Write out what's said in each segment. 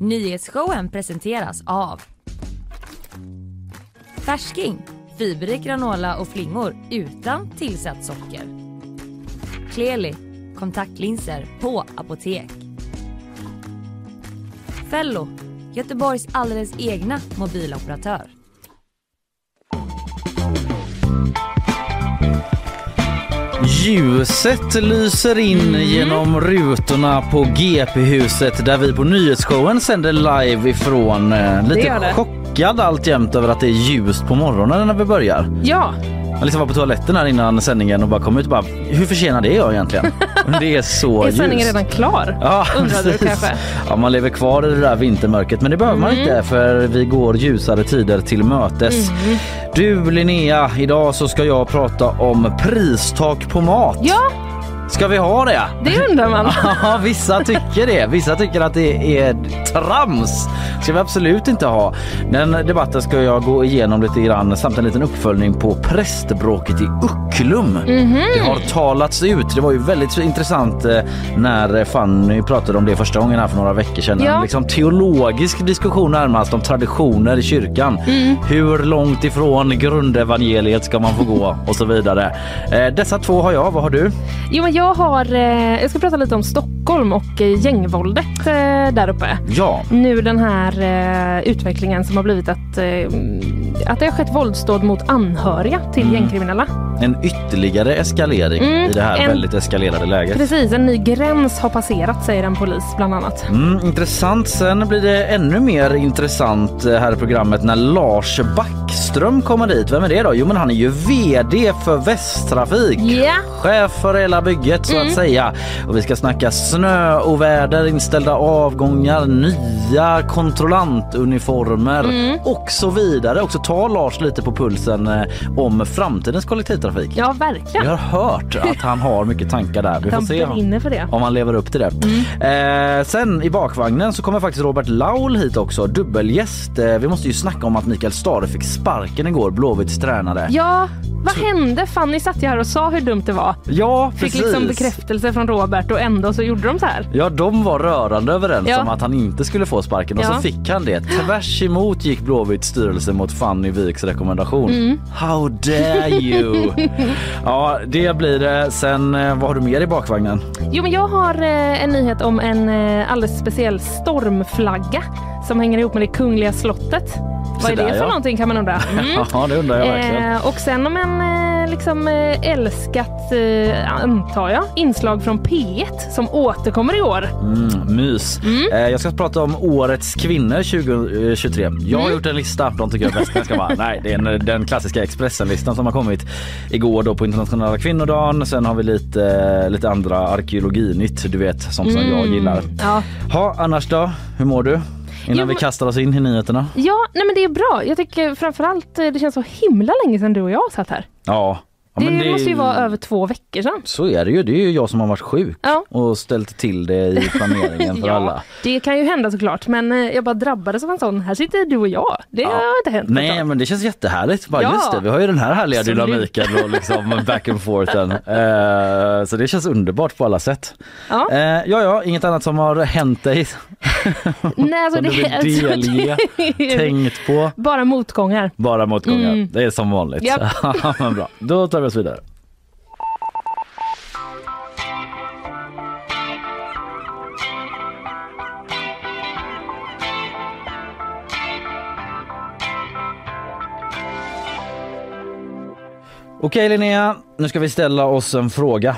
Nyhetsshowen presenteras av Färsking, fiberrik granola och flingor utan tillsatt socker. Kleli, kontaktlinser på apotek. Fello, Göteborgs alldeles egna mobiloperatör. Ljuset lyser in Mm. genom rutorna på GP-huset där vi på nyhetsshowen sänder live ifrån. Eh, lite det. chockad alltjämt över att det är ljust på morgonen när vi börjar. Ja, Jag liksom var på toaletten här innan sändningen och bara kom ut och bara hur försenad är jag egentligen? det är så är ljust. sändningen redan klar? Ja, Undrade du kanske? Ja, man lever kvar i det där vintermörkret men det behöver man Mm. inte för vi går ljusare tider till mötes. Mm. Du Linnea, idag så ska jag prata om pristak på mat. Ja, Ska vi ha det? det undrar man. Ja, vissa tycker det. Vissa tycker att det är trams. ska vi absolut inte ha. Den debatten ska jag gå igenom lite grann samt en liten uppföljning på prästbråket i Ucklum. Mhm. Det har talats ut. Det var ju väldigt intressant eh, när Fanny pratade om det första gången här för några veckor sedan. Ja. En liksom teologisk diskussion närmast om traditioner i kyrkan. Mm. Hur långt ifrån grundevangeliet ska man få gå och så vidare. Eh, Dessa två har jag. Vad har du? Jo, men jag har, eh, jag ska prata lite om Stockholm och eh, gängvåldet eh, där uppe. Ja. Nu den här utvecklingen som har blivit att, att det har skett våldsdåd mot anhöriga till Mm. gängkriminella. En ytterligare eskalering Mm, i det här en- väldigt eskalerade läget. Precis, en ny gräns har passerat säger en polis bland annat. Mm, intressant. Sen blir det ännu mer intressant här i programmet när Lars Backström kommer dit. Vem är det då? Jo men han är ju VD för Västtrafik. Ja. Chef för hela bygget så att säga. Och vi ska snacka snöoväder, inställda avgångar, nya kontrollantuniformer och så vidare. Också ta Lars lite på pulsen eh, om framtidens kollektivtrafik. Ja, Jag verkligen. har hört att han har mycket tankar där. Vi får se om han lever upp till det. Eh, sen i bakvagnen så kommer faktiskt Robert Laul hit också, dubbelgäst. Eh, vi måste ju snacka om att Mikael Stare fick sparken igår, Blåvitts tränare. Ja, vad hände? Fanny satt ju här och sa hur dumt det var. Ja, Fick precis. liksom bekräftelse från Robert och ändå så gjorde de så här. Ja, de var rörande överens Ja. om att han inte skulle få sparken och Ja. så fick han det. Tvärs emot gick Blåvitts styrelse mot Fanny Viks rekommendation. Mm. How dare you! ja, det blir det. Sen, eh, vad har du mer i bakvagnen? Jo, men jag har eh, en nyhet om en eh, alldeles speciell stormflagga som hänger ihop med det kungliga slottet. Vad är det för ja. någonting kan man undra. Mm. Ja, det undrar jag verkligen. Eh, och sen om en eh, liksom eh, älskat, eh, antar jag, inslag från P1 som återkommer i år. Mm, mys. Eh, jag ska prata om årets kvinnor 2023. Jag Mm. har gjort en lista. De tycker jag är bäst. Jag ska bara, nej, det är en, den klassiska Expressen-listan som har kommit igår då på internationella kvinnodagen. Sen har vi lite, lite andra arkeologinytt, du vet, sånt som jag gillar. Ja, Ha, annars då? Hur mår du? Innan Jo, vi kastar oss in i nyheterna. ja nej, men det är bra. Jag tycker framförallt eh, det känns så himla länge sedan du och jag satt här. Ja. Ja Det, men måste ju vara över två veckor sedan. Så är det ju. Det är ju jag som har varit sjuk Ja. och ställt till det i planeringen för alla. det kan ju hända såklart. Men eh, jag bara drabbades av en sån. Här sitter du och jag. Det har inte hänt Nej tag. men det känns jättehärligt. Bara, Ja. Just det, vi har ju den här härliga Absolut. dynamiken och liksom back and forthen. Eh, så det känns underbart på alla sätt. Ja. Eh, ja, ja, inget annat som har hänt dig Nej, alltså som du det, vill alltså, delge, det är tänkt på. bara motgångar. Bara motgångar. Mm. Det är som vanligt. Japp. men bra, då tar vi oss vidare. Okej Linnea, nu ska vi ställa oss en fråga.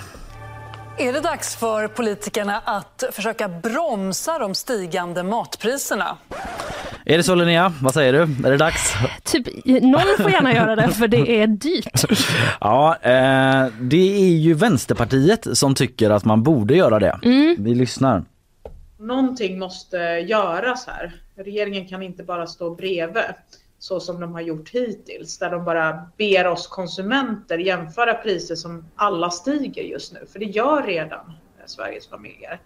Är det dags för politikerna att försöka bromsa de stigande matpriserna? Är det så Linnea? Vad säger du? Är det dags? Typ, någon får gärna göra det för det är dyrt. Ja, eh, det är ju Vänsterpartiet som tycker att man borde göra det. Vi lyssnar. Någonting måste göras här. Regeringen kan inte bara stå bredvid så som de har gjort hittills, där de bara ber oss konsumenter jämföra priser som alla stiger just nu, för det gör redan eh, Sveriges familjer.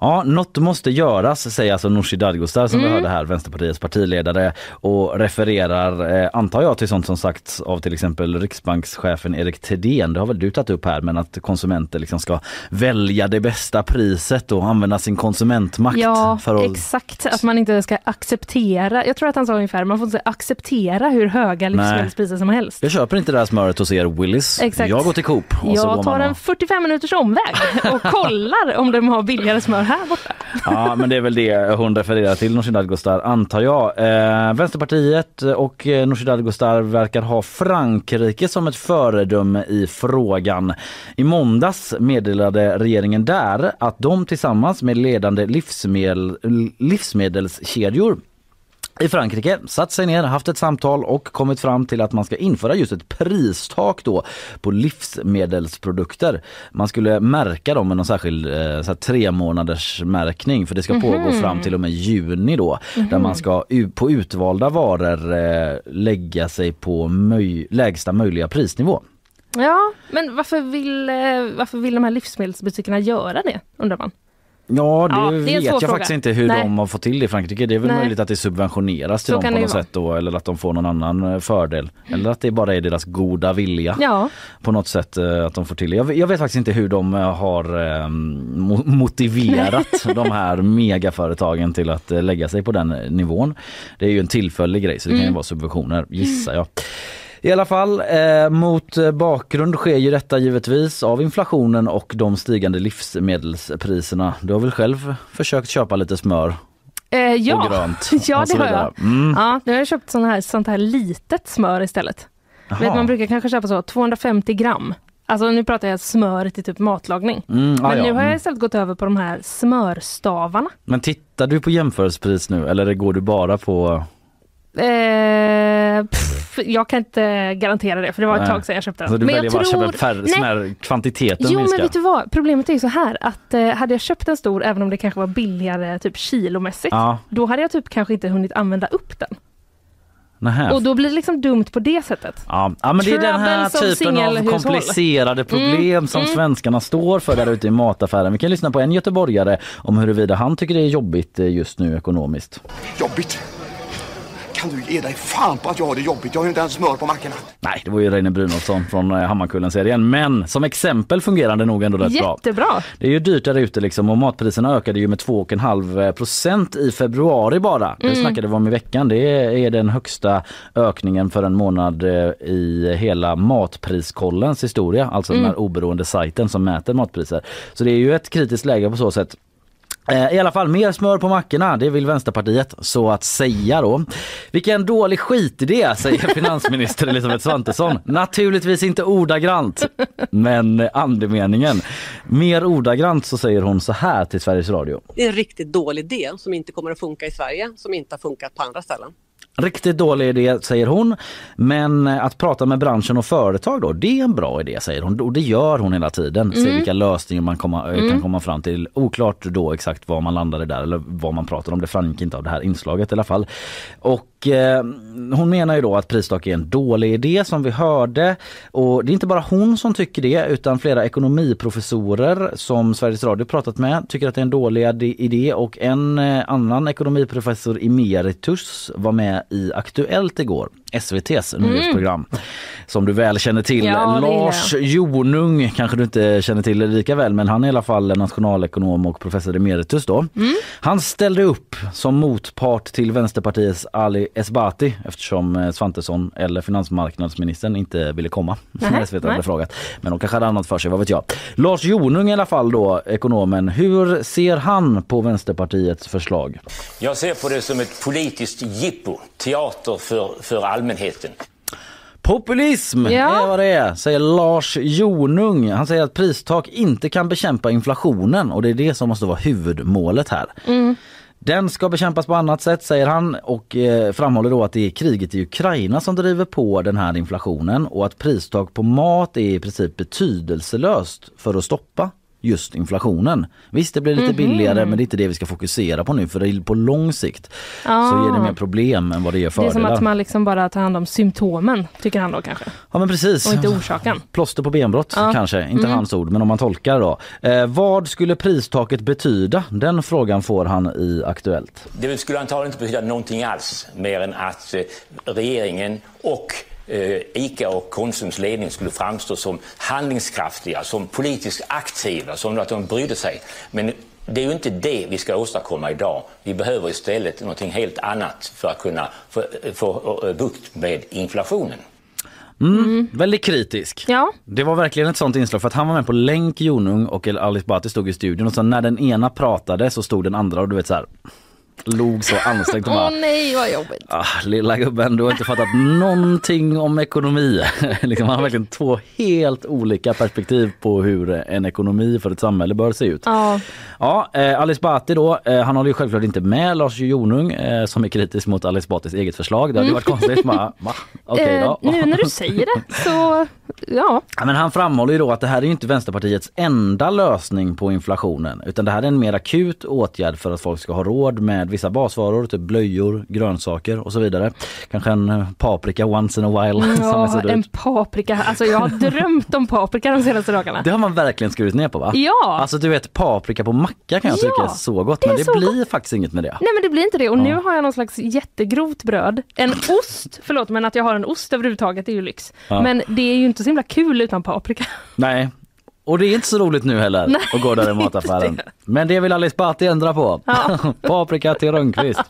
Ja, något måste göras säger alltså Nooshi Dadgostar som Mm. vi hörde här, Vänsterpartiets partiledare och refererar, eh, antar jag, till sånt som sagts av till exempel riksbankschefen Erik Thedéen. Det har väl du tagit upp här, men att konsumenter liksom ska välja det bästa priset och använda sin konsumentmakt. Ja, att... exakt. Att man inte ska acceptera, jag tror att han sa ungefär, man får inte acceptera hur höga livsmedelspriser som helst. Jag köper inte det här smöret hos er Willys. Exakt. Jag går till Coop. och så går Jag tar man och- en 45 minuters omväg och kollar om de har billigare smör här borta. Ja, men det är väl det hon refererar till, Nooshi Dadgostar, antar jag. Eh, Vänsterpartiet och eh, Nooshi Dadgostar verkar ha Frankrike som ett föredöme i frågan. I måndags meddelade regeringen där att de tillsammans med ledande livsmedel, livsmedelskedjor i Frankrike satt sig ner, haft ett samtal och kommit fram till att man ska införa just ett pristak då på livsmedelsprodukter. Man skulle märka dem med någon särskild eh, så tre månaders märkning för det ska pågå fram till och med juni då. Där man ska u- på utvalda varor eh, lägga sig på möj- lägsta möjliga prisnivå. Ja, men varför vill, eh, varför vill de här livsmedelsbutikerna göra det, undrar man? Ja, det, Ja, vet jag fråga. faktiskt inte hur Nej. de har fått till det i Frankrike. Det är väl Nej. möjligt att det subventioneras till Så dem på något sätt då, eller att de får någon annan eh, fördel. Eller att det bara är deras goda vilja Ja, på något sätt eh, att de får till det. Jag, vet- jag vet faktiskt inte hur de eh, har eh, mo- motiverat de här megaföretagen till att lägga sig på den nivån. Det är ju en tillfällig grej så det kan ju vara subventioner gissar jag. I alla fall, eh, mot eh, bakgrund sker ju detta givetvis av inflationen och de stigande livsmedelspriserna. Du har väl själv försökt köpa lite smör eh, ja. och grönt? ja och det har jag. Mm. Ja, nu har jag köpt sån här, sånt här litet smör istället. Vet, man brukar kanske köpa så 250 gram. Alltså nu pratar jag smör till typ matlagning. Mm, Men ja. nu har jag Mm. istället gått över på de här smörstavarna. Men tittar du på jämförelsepris nu eller går du bara på Eh, pff, jag kan inte garantera det för det var ett Nej. tag sedan jag köpte den. Alltså, du men väljer jag bara tror... köpa färre, Nej. smär, kvantiteten Jo minskar? men vet du vad, problemet är ju så här att eh, hade jag köpt en stor även om det kanske var billigare typ kilomässigt Ja, då hade jag typ kanske inte hunnit använda upp den. nähä. Och då blir det liksom dumt på det sättet. Ja, ja men det är den här typen av komplicerade problem Mm, som mm. svenskarna står för där ute i mataffären. Vi kan lyssna på en göteborgare om huruvida han tycker det är jobbigt eh, just nu ekonomiskt. Jobbigt. Kan du ge dig fan på att jag har det jobbigt? Jag har ju inte ens smör på mackorna. Nej, det var ju Reine Brynolfsson från eh, Hammarkullen-serien. Men som exempel fungerar det nog ändå rätt bra. Jättebra! Det är ju dyrt där ute liksom och matpriserna ökade ju med 2,5 procent i februari bara. Det Mm. snackade vi om i veckan. Det är den högsta ökningen för en månad eh, i hela Matpriskollens historia. Alltså Mm. den här oberoende sajten som mäter matpriser. Så det är ju ett kritiskt läge på så sätt. Eh, I alla fall mer smör på mackorna, det vill Vänsterpartiet så att säga då. Vilken dålig skitidé säger finansminister Elisabeth Svantesson. Naturligtvis inte ordagrant, men andemeningen. Mer ordagrant så säger hon så här till Sveriges Radio. Det är en riktigt dålig idé som inte kommer att funka i Sverige, som inte har funkat på andra ställen. Riktigt dålig idé säger hon, men att prata med branschen och företag då, det är en bra idé säger hon och det gör hon hela tiden. Se vilka lösningar man komma, eh, kan komma fram till. Oklart då exakt vad man landade där eller vad man pratar om. Det framgick inte av det här inslaget i alla fall. Och eh, hon menar ju då att pristak är en dålig idé som vi hörde. Och det är inte bara hon som tycker det utan flera ekonomiprofessorer som Sveriges Radio pratat med tycker att det är en dålig idé. Och en eh, annan ekonomiprofessor emeritus var med i Aktuellt igår, SVTs nyhetsprogram som du väl känner till. Ja, Lars Jonung kanske du inte känner till lika väl men han är i alla fall nationalekonom och professor emeritus då. Han ställde upp som motpart till Vänsterpartiets Ali Esbati eftersom eh, Svantesson eller finansmarknadsministern inte ville komma när SVT hade nej. frågat. Men de kanske hade annat för sig, vad vet jag. Lars Jonung i alla fall då, ekonomen. Hur ser han på Vänsterpartiets förslag? Jag ser på det som ett politiskt jippo, teater för, för allmänheten. Populism Ja. är vad det är, säger Lars Jonung. Han säger att pristak inte kan bekämpa inflationen och det är det som måste vara huvudmålet här. Den ska bekämpas på annat sätt säger han och eh, framhåller då att det är kriget i Ukraina som driver på den här inflationen och att pristak på mat är i princip betydelselöst för att stoppa just inflationen. Visst det blir lite Mhm. billigare men det är inte det vi ska fokusera på nu för det är på lång sikt så Ah. ger det mer problem än vad det ger Det är fördelar. som att man liksom bara tar hand om symptomen, tycker han då kanske. Ja men precis. Och inte orsaken. Plåster på benbrott Ja. kanske, inte Mm. hans ord men om man tolkar då. Eh, vad skulle pristaket betyda? Den frågan får han i Aktuellt. Det skulle antagligen inte betyda någonting alls mer än att eh, regeringen och eh, ICA och Konsums ledning skulle framstå som handlingskraftiga, som politiskt aktiva, som att de brydde sig. Men det är ju inte det vi ska åstadkomma idag. Vi behöver istället någonting helt annat för att kunna få, få eh, bukt med inflationen. Mm, Väldigt kritisk. Ja. Det var verkligen ett sånt inslag för att han var med på länk Jonung och Alice Bhatti stod i studion och så när den ena pratade så stod den andra och du vet så här log så ansträngt Åh bara nej vad jobbigt. Ah, lilla gubben, du har inte fattat någonting om ekonomi. liksom, han har verkligen två helt olika perspektiv på hur en ekonomi för ett samhälle bör se ut. Ja. Ja, eh, Alice Bhatti då, eh, han håller ju självklart inte med Lars Jonung eh, som är kritisk mot Alice Bhattis eget förslag. Det hade ju varit konstigt. bara, Va? Då. Eh, nu när du säger det så, ja. Ja, Men han framhåller ju då att det här är ju inte Vänsterpartiets enda lösning på inflationen utan det här är en mer akut åtgärd för att folk ska ha råd med vissa basvaror, typ blöjor, grönsaker och så vidare. Kanske en eh, paprika once in a while. är ja en paprika. Alltså jag har drömt om paprika de senaste dagarna. Det har man verkligen skurit ner på va? Ja. Alltså du vet paprika på macka kan jag Ja, tycka är så gott det men det så blir faktiskt inget med det. Nej men det blir inte det och nu Ja. har jag någon slags jättegrovt bröd. En ost, förlåt men att jag har en ost överhuvudtaget är ju lyx. Ja. Men det är ju inte så himla kul utan paprika. Nej. Och det är inte så roligt nu heller Nej, att gå där i det är mataffären. inte Men det vill Alice Bhatti ändra på. Paprika till Rönnqvist.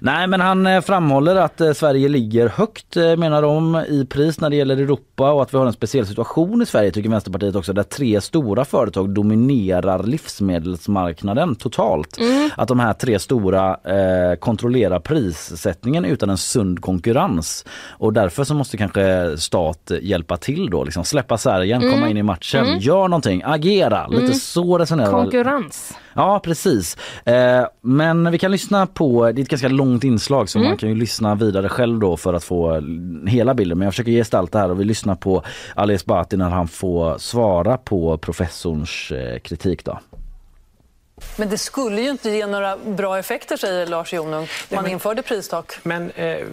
Nej men han eh, framhåller att eh, Sverige ligger högt eh, menar de i pris när det gäller Europa och att vi har en speciell situation i Sverige tycker Vänsterpartiet också där tre stora företag dominerar livsmedelsmarknaden totalt. Att de här tre stora eh, kontrollerar prissättningen utan en sund konkurrens. Och därför så måste kanske stat hjälpa till då, liksom släppa sargen, komma in i matchen, Mm. gör någonting, agera. Lite så resonerar Konkurrens. Ja precis. Eh, men vi kan lyssna på, det är ett ganska långt inslag så Mm. man kan ju lyssna vidare själv då för att få hela bilden. Men jag försöker gestalta här och vi lyssnar på Ali Esbati när han får svara på professorns eh, kritik då. Men det skulle ju inte ge några bra effekter säger Lars Jonung. Man införde pristak. Men eh,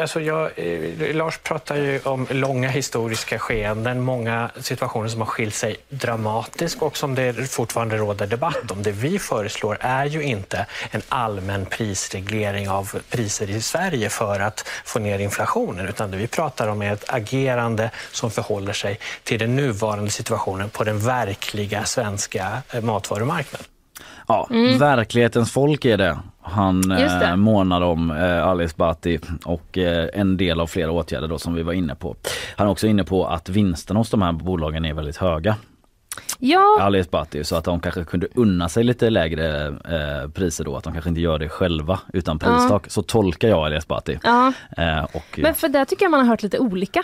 alltså jag, eh, Lars pratar ju om långa historiska skeenden, många situationer som har skilt sig dramatiskt och som det fortfarande råder debatt om. Det vi föreslår är ju inte en allmän prisreglering av priser i Sverige för att få ner inflationen, utan det vi pratar om är ett agerande som förhåller sig till den nuvarande situationen på den verkliga svenska eh, matvarumarknaden. Ja, Mm. verklighetens folk är det han det. eh, månar om, eh, Ali Esbati och eh, en del av flera åtgärder då som vi var inne på. Han är också inne på att vinsterna hos de här bolagen är väldigt höga. Ja, Ali Esbati så att de kanske kunde unna sig lite lägre eh, priser då, att de kanske inte gör det själva utan pristak. Så tolkar jag Ali Esbati. ja. Eh, och, Men för där tycker jag man har hört lite olika.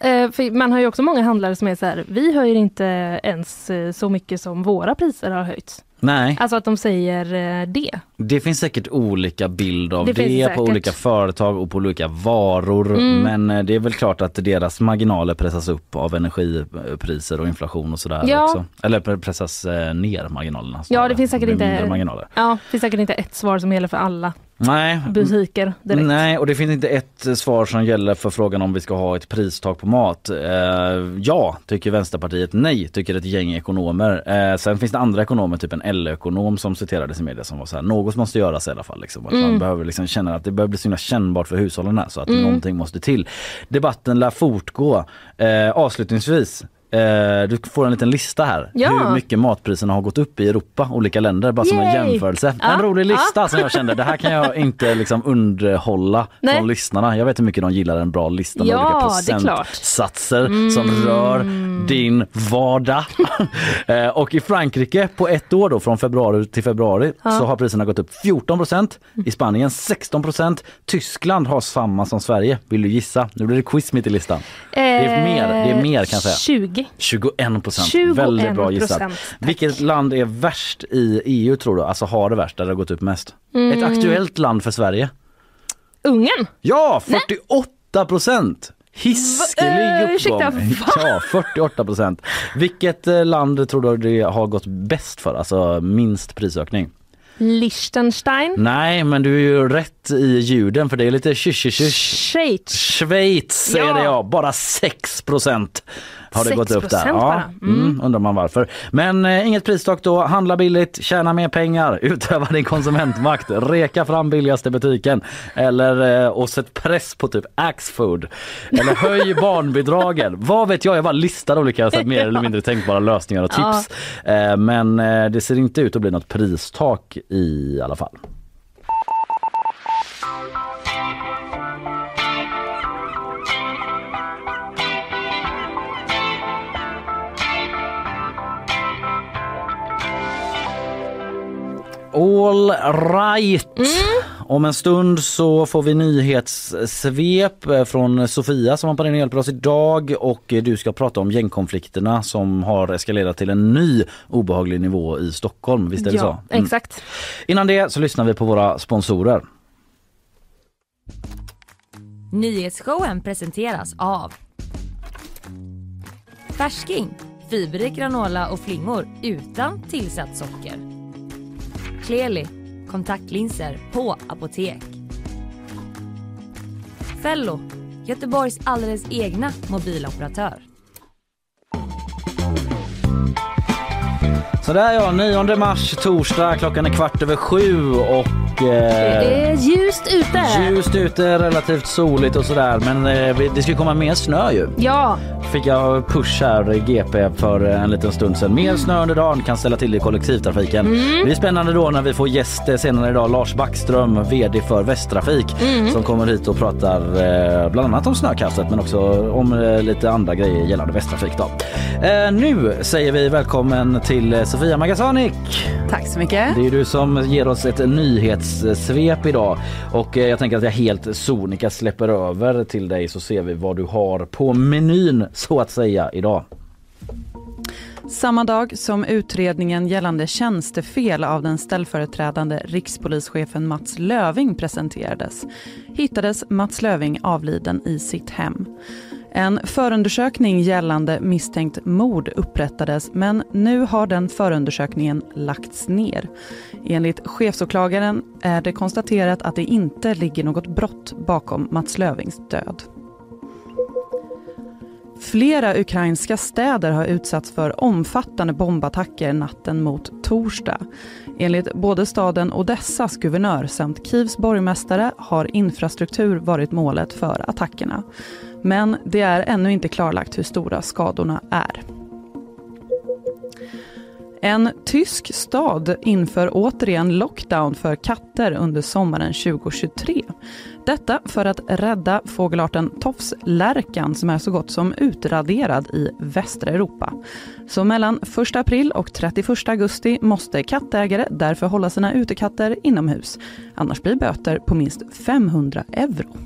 Eh, för man har ju också många handlare som är så här, vi höjer inte ens eh, så mycket som våra priser har höjts. Nej, Alltså att de säger eh, det. det finns säkert olika bild av Det det, på olika företag och på olika varor. Mm. Men eh, det är väl klart att deras marginaler pressas upp av energipriser och inflation och sådär Ja. också. Eller pre- pressas eh, ner marginalerna. Ja, det finns säkert inte, marginaler. ja, det finns säkert inte ett svar som gäller för alla Nej, butiker direkt. Nej, och det finns inte ett svar som gäller för frågan om vi ska ha ett pristak på mat. Eh, ja, tycker Vänsterpartiet. Nej, tycker ett gäng ekonomer. Eh, sen finns det andra ekonomer, typ en LO-ekonom som citerades i media som var så här, något måste göras i alla fall. Liksom. Att Man Mm. behöver liksom känna att det börjar bli så kännbart för hushållen här så att Mm. någonting måste till. Debatten lär fortgå. Eh, avslutningsvis, Eh, du får en liten lista här. Ja. Hur mycket matpriserna har gått upp i Europa, olika länder, bara som en Yay! jämförelse. Ja, En rolig lista ja. som jag kände, det här kan jag inte liksom underhålla Nej. från lyssnarna. Jag vet hur mycket de gillar en bra lista med olika klart. Mm. procentsatser som rör din vardag. Eh, och i Frankrike på ett år då från februari till februari så har priserna gått upp 14% I Spanien 16% Tyskland har samma som Sverige. Vill du gissa? Nu blir det quiz mitt i listan. Det är mer, det är mer kan jag säga. 20. 21 procent. 21%. Väldigt bra gissat. Vilket land är värst i EU tror du? Alltså har det värst, där det har gått upp mest? Mm. Ett aktuellt land för Sverige? Ungern? Ja, 48 procent! Hiskelig eh, ursäkta, uppgång. va? Ja, 48 procent. Vilket eh, land tror du det har gått bäst för? Alltså minst prisökning? Liechtenstein. Nej, men du är ju rätt i ljuden för det är lite tjus Schweiz. Schweiz är Ja. det ja, bara 6 procent har det 6% gått upp där. Ja, mm. Mm. undrar man varför. Men eh, inget prisstock då, handla billigt, tjäna mer pengar, utöva din konsumentmakt, reka fram billigaste butiken eller eh, och sätt press på typ Axfood eller höj barnbidragen. Vad vet jag, jag bara listar olika så mer eller mindre tänkbara lösningar och Ja. tips. Eh, men eh, det ser inte ut att bli något pristak i alla fall. All right. Om en stund så får vi nyhetssvep eh, från Sofia som hoppar in och hjälper oss idag och eh, du ska prata om gängkonflikterna som har eskalerat till en ny obehaglig nivå i Stockholm. Visst är det så? Ja, Mm. exakt. Innan det så lyssnar vi på våra sponsorer. Nyhetsshowen presenteras av Färsking, fiberrik granola och flingor utan tillsatt socker. Kleli, kontaktlinser på apotek. Fello, Göteborgs alldeles egna mobiloperatör. Sådär ja, 9 mars torsdag klockan är kvart över sju och eh, Det är ljust ute. ljust ute, relativt soligt och sådär men eh, det ska komma mer snö ju. Ja, fick jag push här i GP för en liten stund sedan. Mer snö under dagen kan ställa till i kollektivtrafiken. Mm. Det blir spännande då när vi får gäst eh, senare idag, Lars Backström, VD för Västtrafik Mm. som kommer hit och pratar eh, bland annat om snökastet men också om eh, lite andra grejer gällande Västtrafik. Då. Eh, nu säger vi välkommen till eh, Sofia Magasanik. Tack så mycket. Det är du som ger oss ett nyhetssvep idag och eh, jag tänker att jag helt sonika släpper över till dig så ser vi vad du har på menyn så att säga idag. Samma dag som utredningen gällande tjänstefel av den ställföreträdande rikspolischefen Mats Löving presenterades hittades Mats Löving avliden i sitt hem. En förundersökning gällande misstänkt mord upprättades men nu har den förundersökningen lagts ner. Enligt chefsåklagaren är det konstaterat att det inte ligger något brott bakom Mats Lövings död. Flera ukrainska städer har utsatts för omfattande bombattacker natten mot torsdag. Enligt både staden Odessas guvernör samt Kievs borgmästare har infrastruktur varit målet för attackerna. Men det är ännu inte klarlagt hur stora skadorna är. En tysk stad inför återigen lockdown för katter under sommaren 2023. Detta för att rädda fågelarten tofslärkan som är så gott som utraderad i västra Europa. Så mellan 1 april och 31 augusti måste kattägare därför hålla sina utekatter inomhus. Annars blir böter på minst 500 euro.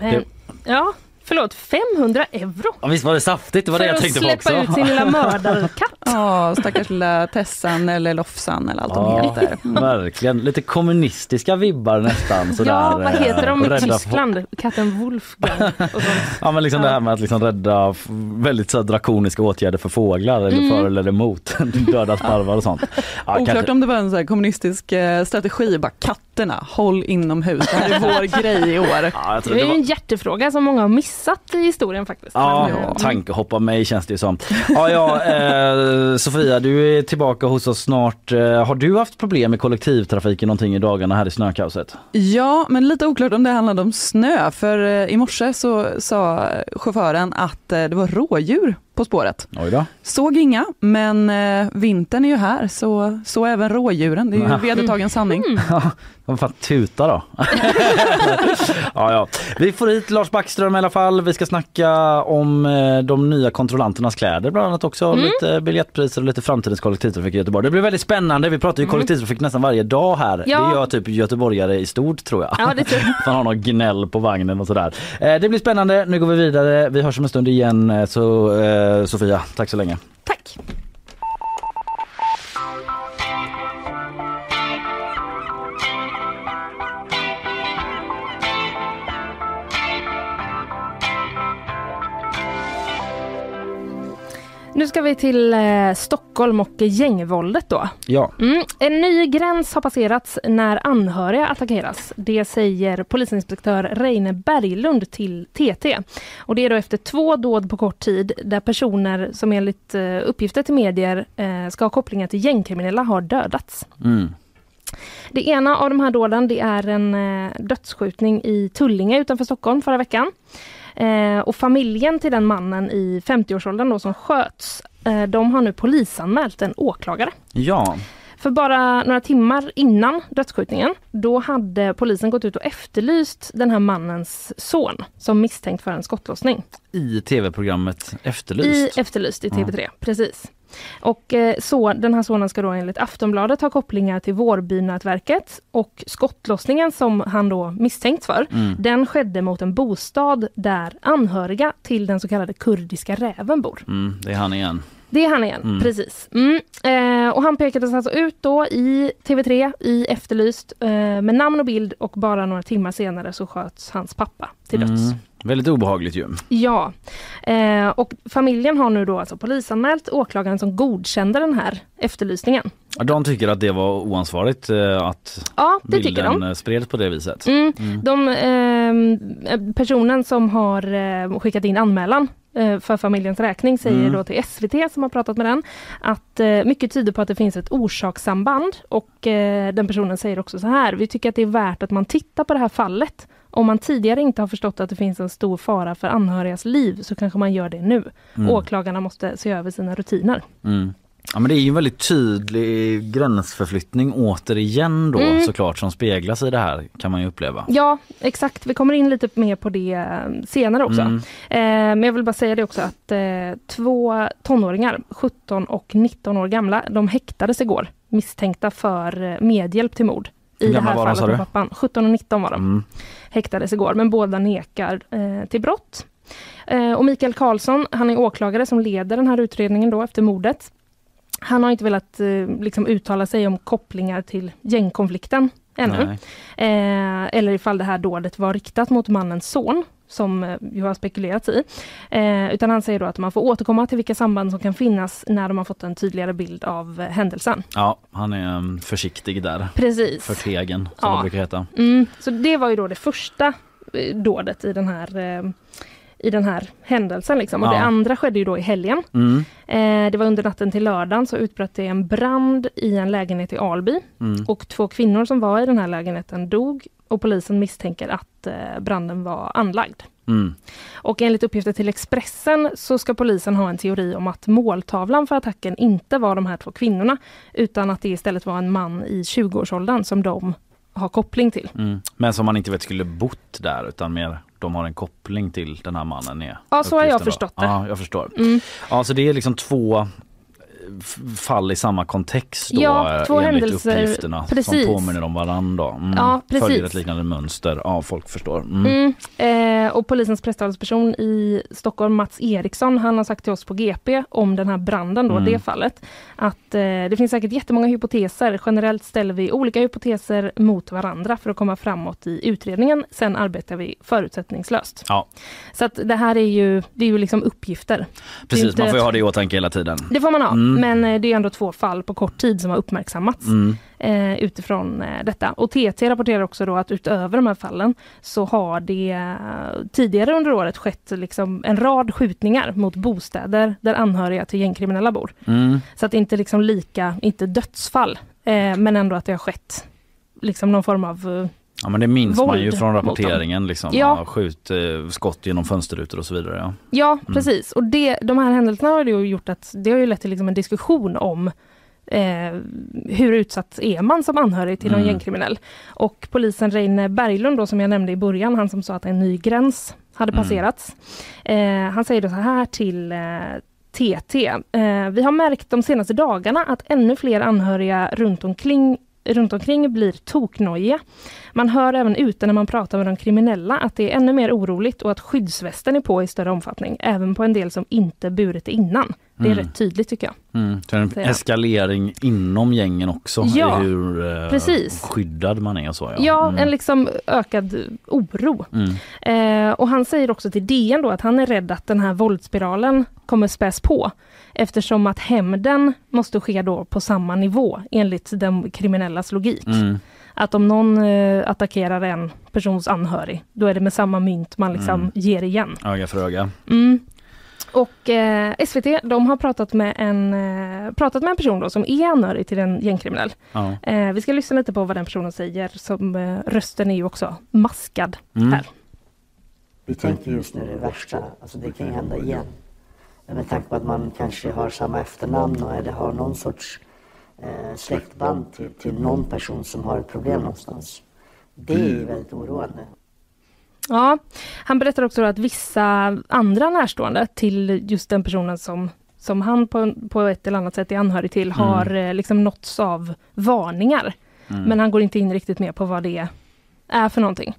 men, ja, förlåt, 500 euro Ja, visst var det saftigt, det var för det jag att tänkte på släppa också. ut sin lilla mördarkatt. Ja, stackars lilla Tessan eller Lofsan eller allt de Ja, heter. verkligen. Lite kommunistiska vibbar nästan. Sådär, Ja, vad heter de eh, i rädda Tyskland? Katten Wolfgang och sånt. Ja men liksom det här med att liksom rädda väldigt så drakoniska åtgärder för fåglar eller Mm. för eller emot döda sparvar och sånt. Ja, Oklart kanske- om det var en så här kommunistisk eh, strategi, bara katterna, håll inomhus, det här är vår grej i år. Ja, Det det är ju var... en hjärtefråga som många har missat i historien faktiskt. Ja, Men, eh, tankehopp av mig känns det ju som. Ja, ja eh, Sofia, du är tillbaka hos oss snart. Eh, har du haft problem med kollektivtrafiken någonting i dagarna här i snökaoset? Ja, men lite oklart om det handlade om snö, för eh, i morse så sa chauffören att det var rådjur på spåret. Oj då. Såg inga, men eh, vintern är ju här, så, så även rådjuren. Det är ju Ja. vedertagen sanning. Vad fan tuta då? ja, ja. Vi får hit Lars Backström i alla fall. Vi ska snacka om eh, de nya kontrollanternas kläder bland annat också. Mm. Lite biljettpriser och lite framtidens kollektivtrafik i Göteborg. Det blir väldigt spännande. Vi pratar ju kollektivtrafik nästan varje dag här. Ja. Det gör typ göteborgare i stort tror jag. Ja, det tror jag. Man har någon gnäll på vagnen och sådär. Eh, det blir spännande. Nu går vi vidare. Vi hörs om en stund igen. Eh, Så eh, Eh, Sofia, tack så länge. Tack. Nu ska vi till eh, Stockholm och gängvåldet då. Ja. Mm. En ny gräns har passerats när anhöriga attackeras. Det säger polisinspektör Reine Berglund till TT. Och det är då efter två dåd på kort tid där personer som enligt eh, uppgifter till medier eh, ska ha kopplingar till gängkriminella har dödats. Mm. Det ena av de här dåden det är en eh, dödsskjutning i Tullinge utanför Stockholm förra veckan. Eh, och familjen till den mannen i 50-årsåldern då som sköts, eh, de har nu polisanmält en åklagare. Ja. För bara några timmar innan dödsskjutningen, då hade polisen gått ut och efterlyst den här mannens son som misstänkt för en skottlossning. I tv-programmet Efterlyst. I Efterlyst i TV3, precis. Och eh, så, den här sonen ska då enligt Aftonbladet ha kopplingar till Vårbynätverket och skottlossningen som han då misstänks för, Mm. den skedde mot en bostad där anhöriga till den så kallade kurdiska räven bor. Mm, det är han igen. Det är han igen, Mm. precis. Mm. Eh, och han pekades alltså ut då i TV3, i Efterlyst, eh, med namn och bild och bara några timmar senare så sköts hans pappa till döds. Mm. Väldigt obehagligt ju. Ja, eh, och familjen har nu då alltså polisanmält åklagaren som godkände den här efterlysningen. De tycker att det var oansvarigt eh, att Ja, det bilden de. eh, spreds på det viset. Mm. De, eh, personen som har eh, skickat in anmälan eh, för familjens räkning säger Mm. då till SVT som har pratat med den att eh, mycket tyder på att det finns ett orsakssamband och eh, den personen säger också så här, vi tycker att det är värt att man tittar på det här fallet. Om man tidigare inte har förstått att det finns en stor fara för anhörigas liv så kanske man gör det nu. Mm. Åklagarna måste se över sina rutiner. Mm. Ja, men det är ju en väldigt tydlig gränsförflyttning återigen då Mm. såklart som speglas i det här kan man ju uppleva. Ja, exakt. Vi kommer in lite mer på det eh, senare också. Mm. Eh, men jag vill bara säga det också att eh, två tonåringar, 17 och 19 år gamla, de häktades igår misstänkta för eh, medhjälp till mord. I det här var de, fallet sa med pappan. 17 och 19 var de. Mm. Häktades igår, men båda nekar eh, till brott. Eh, och Mikael Karlsson, han är åklagare som leder den här utredningen då efter mordet. Han har inte velat eh, liksom uttala sig om kopplingar till gängkonflikten ännu. Eh, eller ifall det här dådet var riktat mot mannens son, som eh, ju har spekulerats i. Eh, utan han säger då att man får återkomma till vilka samband som kan finnas när de har fått en tydligare bild av eh, händelsen. Ja, han är um, försiktig där. Precis. Förtegen som Ja. det brukar heta. Mm, så det var ju då det första eh, dådet i den här eh, i den här händelsen. Liksom. Och Ja. Det andra skedde ju då i helgen. Mm. Eh, det var under natten till lördagen så utbröt det en brand i en lägenhet i Alby. Mm. Och två kvinnor som var i den här lägenheten dog och polisen misstänker att eh, branden var anlagd. Mm. Och enligt uppgifter till Expressen så ska polisen ha en teori om att måltavlan för attacken inte var de här två kvinnorna utan att det istället var en man i 20-årsåldern som de har koppling till. Mm. Men som man inte vet skulle bott där utan mer de har en koppling till den här mannen. Är Ja, så har jag då. förstått det. Ja, jag förstår. Mm. Ja, så det är liksom två fall i samma kontext då Ja, eh, två enligt händelser. uppgifterna Precis. som påminner om varandra. Mm. Ja, precis. Följer ett liknande mönster. Ja, folk förstår. Mm. Mm. Eh, och polisens presstalesperson i Stockholm, Mats Eriksson, han har sagt till oss på GP om den här branden, då, Mm. det fallet, att eh, det finns säkert jättemånga hypoteser. Generellt ställer vi olika hypoteser mot varandra för att komma framåt i utredningen. Sen arbetar vi förutsättningslöst. Ja, Så att det här är ju, det är ju liksom uppgifter. Precis. inte- Man får ju ha det i åtanke hela tiden. Det får man ha, Mm. Men eh, det är ändå två fall på kort tid som har uppmärksammats Mm. eh, utifrån eh, detta. Och TT rapporterar också då att utöver de här fallen så har det eh, tidigare under året skett liksom en rad skjutningar mot bostäder där anhöriga till gängkriminella bor. Mm. Så att det inte liksom lika, inte dödsfall, men ändå att det har skett liksom någon form av Ja men det minns man ju Våld från rapporteringen. Liksom. Ja. Skjut, eh, skott genom fönsterrutor och så vidare. Ja. Ja, precis. Och det, de här händelserna har ju gjort att det har ju lett till liksom en diskussion om eh, hur utsatt är man som anhörig till någon Mm. gängkriminell. Och polisen Reine Berglund då, som jag nämnde i början, han som sa att en ny gräns hade Mm. passerats. Eh, han säger då så här till eh, TT. Eh, vi har märkt de senaste dagarna att ännu fler anhöriga runt omkring runt omkring blir toknojiga. Man hör även ute när man pratar med de kriminella att det är ännu mer oroligt och att skyddsvästen är på i större omfattning, även på en del som inte burit det innan. Det är Mm. rätt tydligt tycker jag. Mm. Så en eskalering inom gängen också Ja, hur eh, precis. skyddad man är så. Ja, Ja, Mm. en liksom ökad oro. Mm. Eh, och han säger också till DN då att han är rädd att den här våldsspiralen kommer späs på Eftersom att hämnden måste ske då på samma nivå enligt den kriminellas logik. Mm. Att om någon eh, attackerar en persons anhörig, då är det med samma mynt man liksom Mm. ger igen. Öga för öga. Mm. Och eh, SVT de har pratat med en, eh, pratat med en person då som är anhörig till en gängkriminell. Ja. Eh, vi ska lyssna lite på vad den personen säger, som eh, rösten är ju också maskad Mm. här. Vi tänker just nu det värsta, alltså det kan ju hända igen. Men med tanke på att man kanske har samma efternamn och eller har någon sorts eh, släktband till, till någon person som har ett problem någonstans. Det är ju väldigt oroande. Ja, han berättar också att vissa andra närstående till just den personen som, som han på, på ett eller annat sätt är anhörig till Mm. har eh, liksom nåtts av varningar. Mm. Men han går inte in riktigt mer på vad det är för någonting.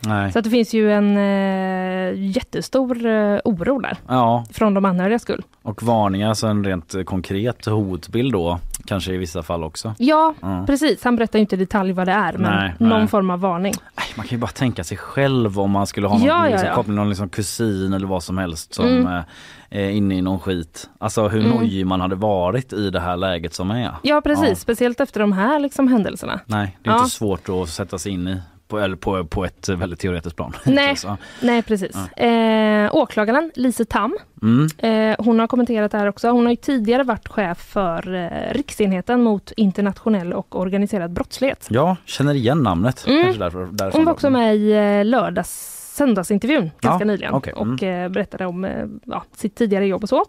Nej. Så att det finns ju en eh, jättestor eh, oro där Ja, från de anhörigas skull. och varningar, alltså en rent eh, konkret hotbild då, kanske i vissa fall också. Ja, Ja. precis. Han berättar ju inte i detalj vad det är, men Nej, någon nej. form av varning. Man kan ju bara tänka sig själv om man skulle ha någon Ja, liksom, ja. koppling, någon liksom kusin eller vad som helst som Mm. eh, är inne i någon skit. Alltså hur Mm. nojig man hade varit i det här läget som är. Ja, precis. Ja. Speciellt efter de här liksom, händelserna. Nej, det är inte svårt att sätta sig in i. På, eller på, på ett väldigt teoretiskt plan. Nej, nej precis. Eh, åklagaren Lise Tam, mm. eh, hon har kommenterat det här också. Hon har tidigare varit chef för eh, Riksenheten mot internationell och organiserad brottslighet. Ja, känner igen namnet. Mm. Därför, därifrån Hon var också med i eh, lördags söndagsintervjun ganska Ja, nyligen mm. och eh, berättade om eh, ja, sitt tidigare jobb och så.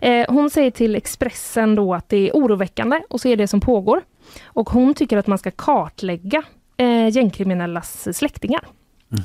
Eh, hon säger till Expressen då att det är oroväckande att se det som pågår. Och hon tycker att man ska kartlägga eh, gängkriminellas släktingar.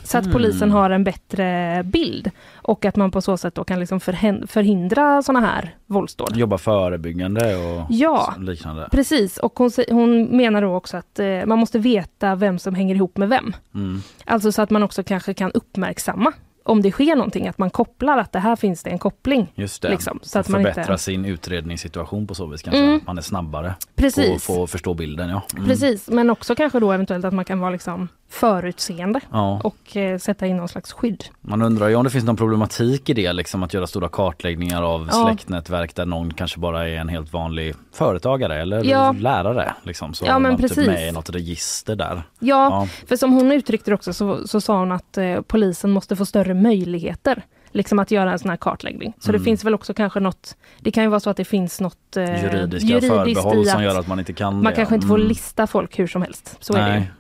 Så att Mhm. polisen har en bättre bild och att man på så sätt då kan liksom förhindra sådana här våldsdåd. Jobba förebyggande och Ja. liknande. Precis, och hon, hon menar då också att eh, man måste veta vem som hänger ihop med vem. Mm. Alltså så att man också kanske kan uppmärksamma om det sker någonting, att man kopplar att det här finns det en koppling. Just det. Liksom, så att man förbättra inte... sin utredningssituation på så vis kanske. Mm. Man är snabbare Precis. på att få förstå bilden. Ja. Mm. Precis, men också kanske då eventuellt att man kan vara liksom förutseende Ja. och eh, sätta in någon slags skydd. Man undrar ju om det finns någon problematik i det, liksom att göra stora kartläggningar av Ja. släktnätverk där någon kanske bara är en helt vanlig företagare eller Ja. lärare. Liksom. Så Ja, men typ precis. med i något register där. Ja, för som hon uttryckte det också så, så sa hon att eh, polisen måste få större möjligheter liksom att göra en sån här kartläggning. Så Mm. det finns väl också kanske något, det kan ju vara så att det finns något eh, Juridiska juridiskt förbehåll som gör att man inte kan Man det. kanske inte får Mm. lista folk hur som helst. Så är det. Nej.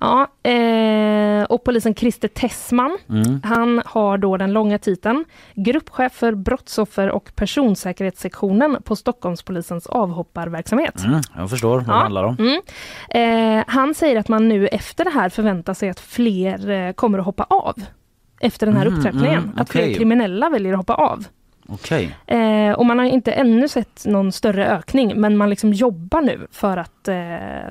Ja, eh, och polisen Christer Tessman, Mm. han har då den långa titeln gruppchef för brottsoffer och personsäkerhetssektionen på Stockholmspolisens avhopparverksamhet. Mm, jag förstår vad det handlar om. Mm. Eh, han säger att man nu efter det här förväntar sig att fler eh, kommer att hoppa av. Efter den här Mm, upptrappningen. mm, att fler kriminella väljer att hoppa av. Okej. Eh, och man har inte ännu sett någon större ökning men man liksom jobbar nu för att eh,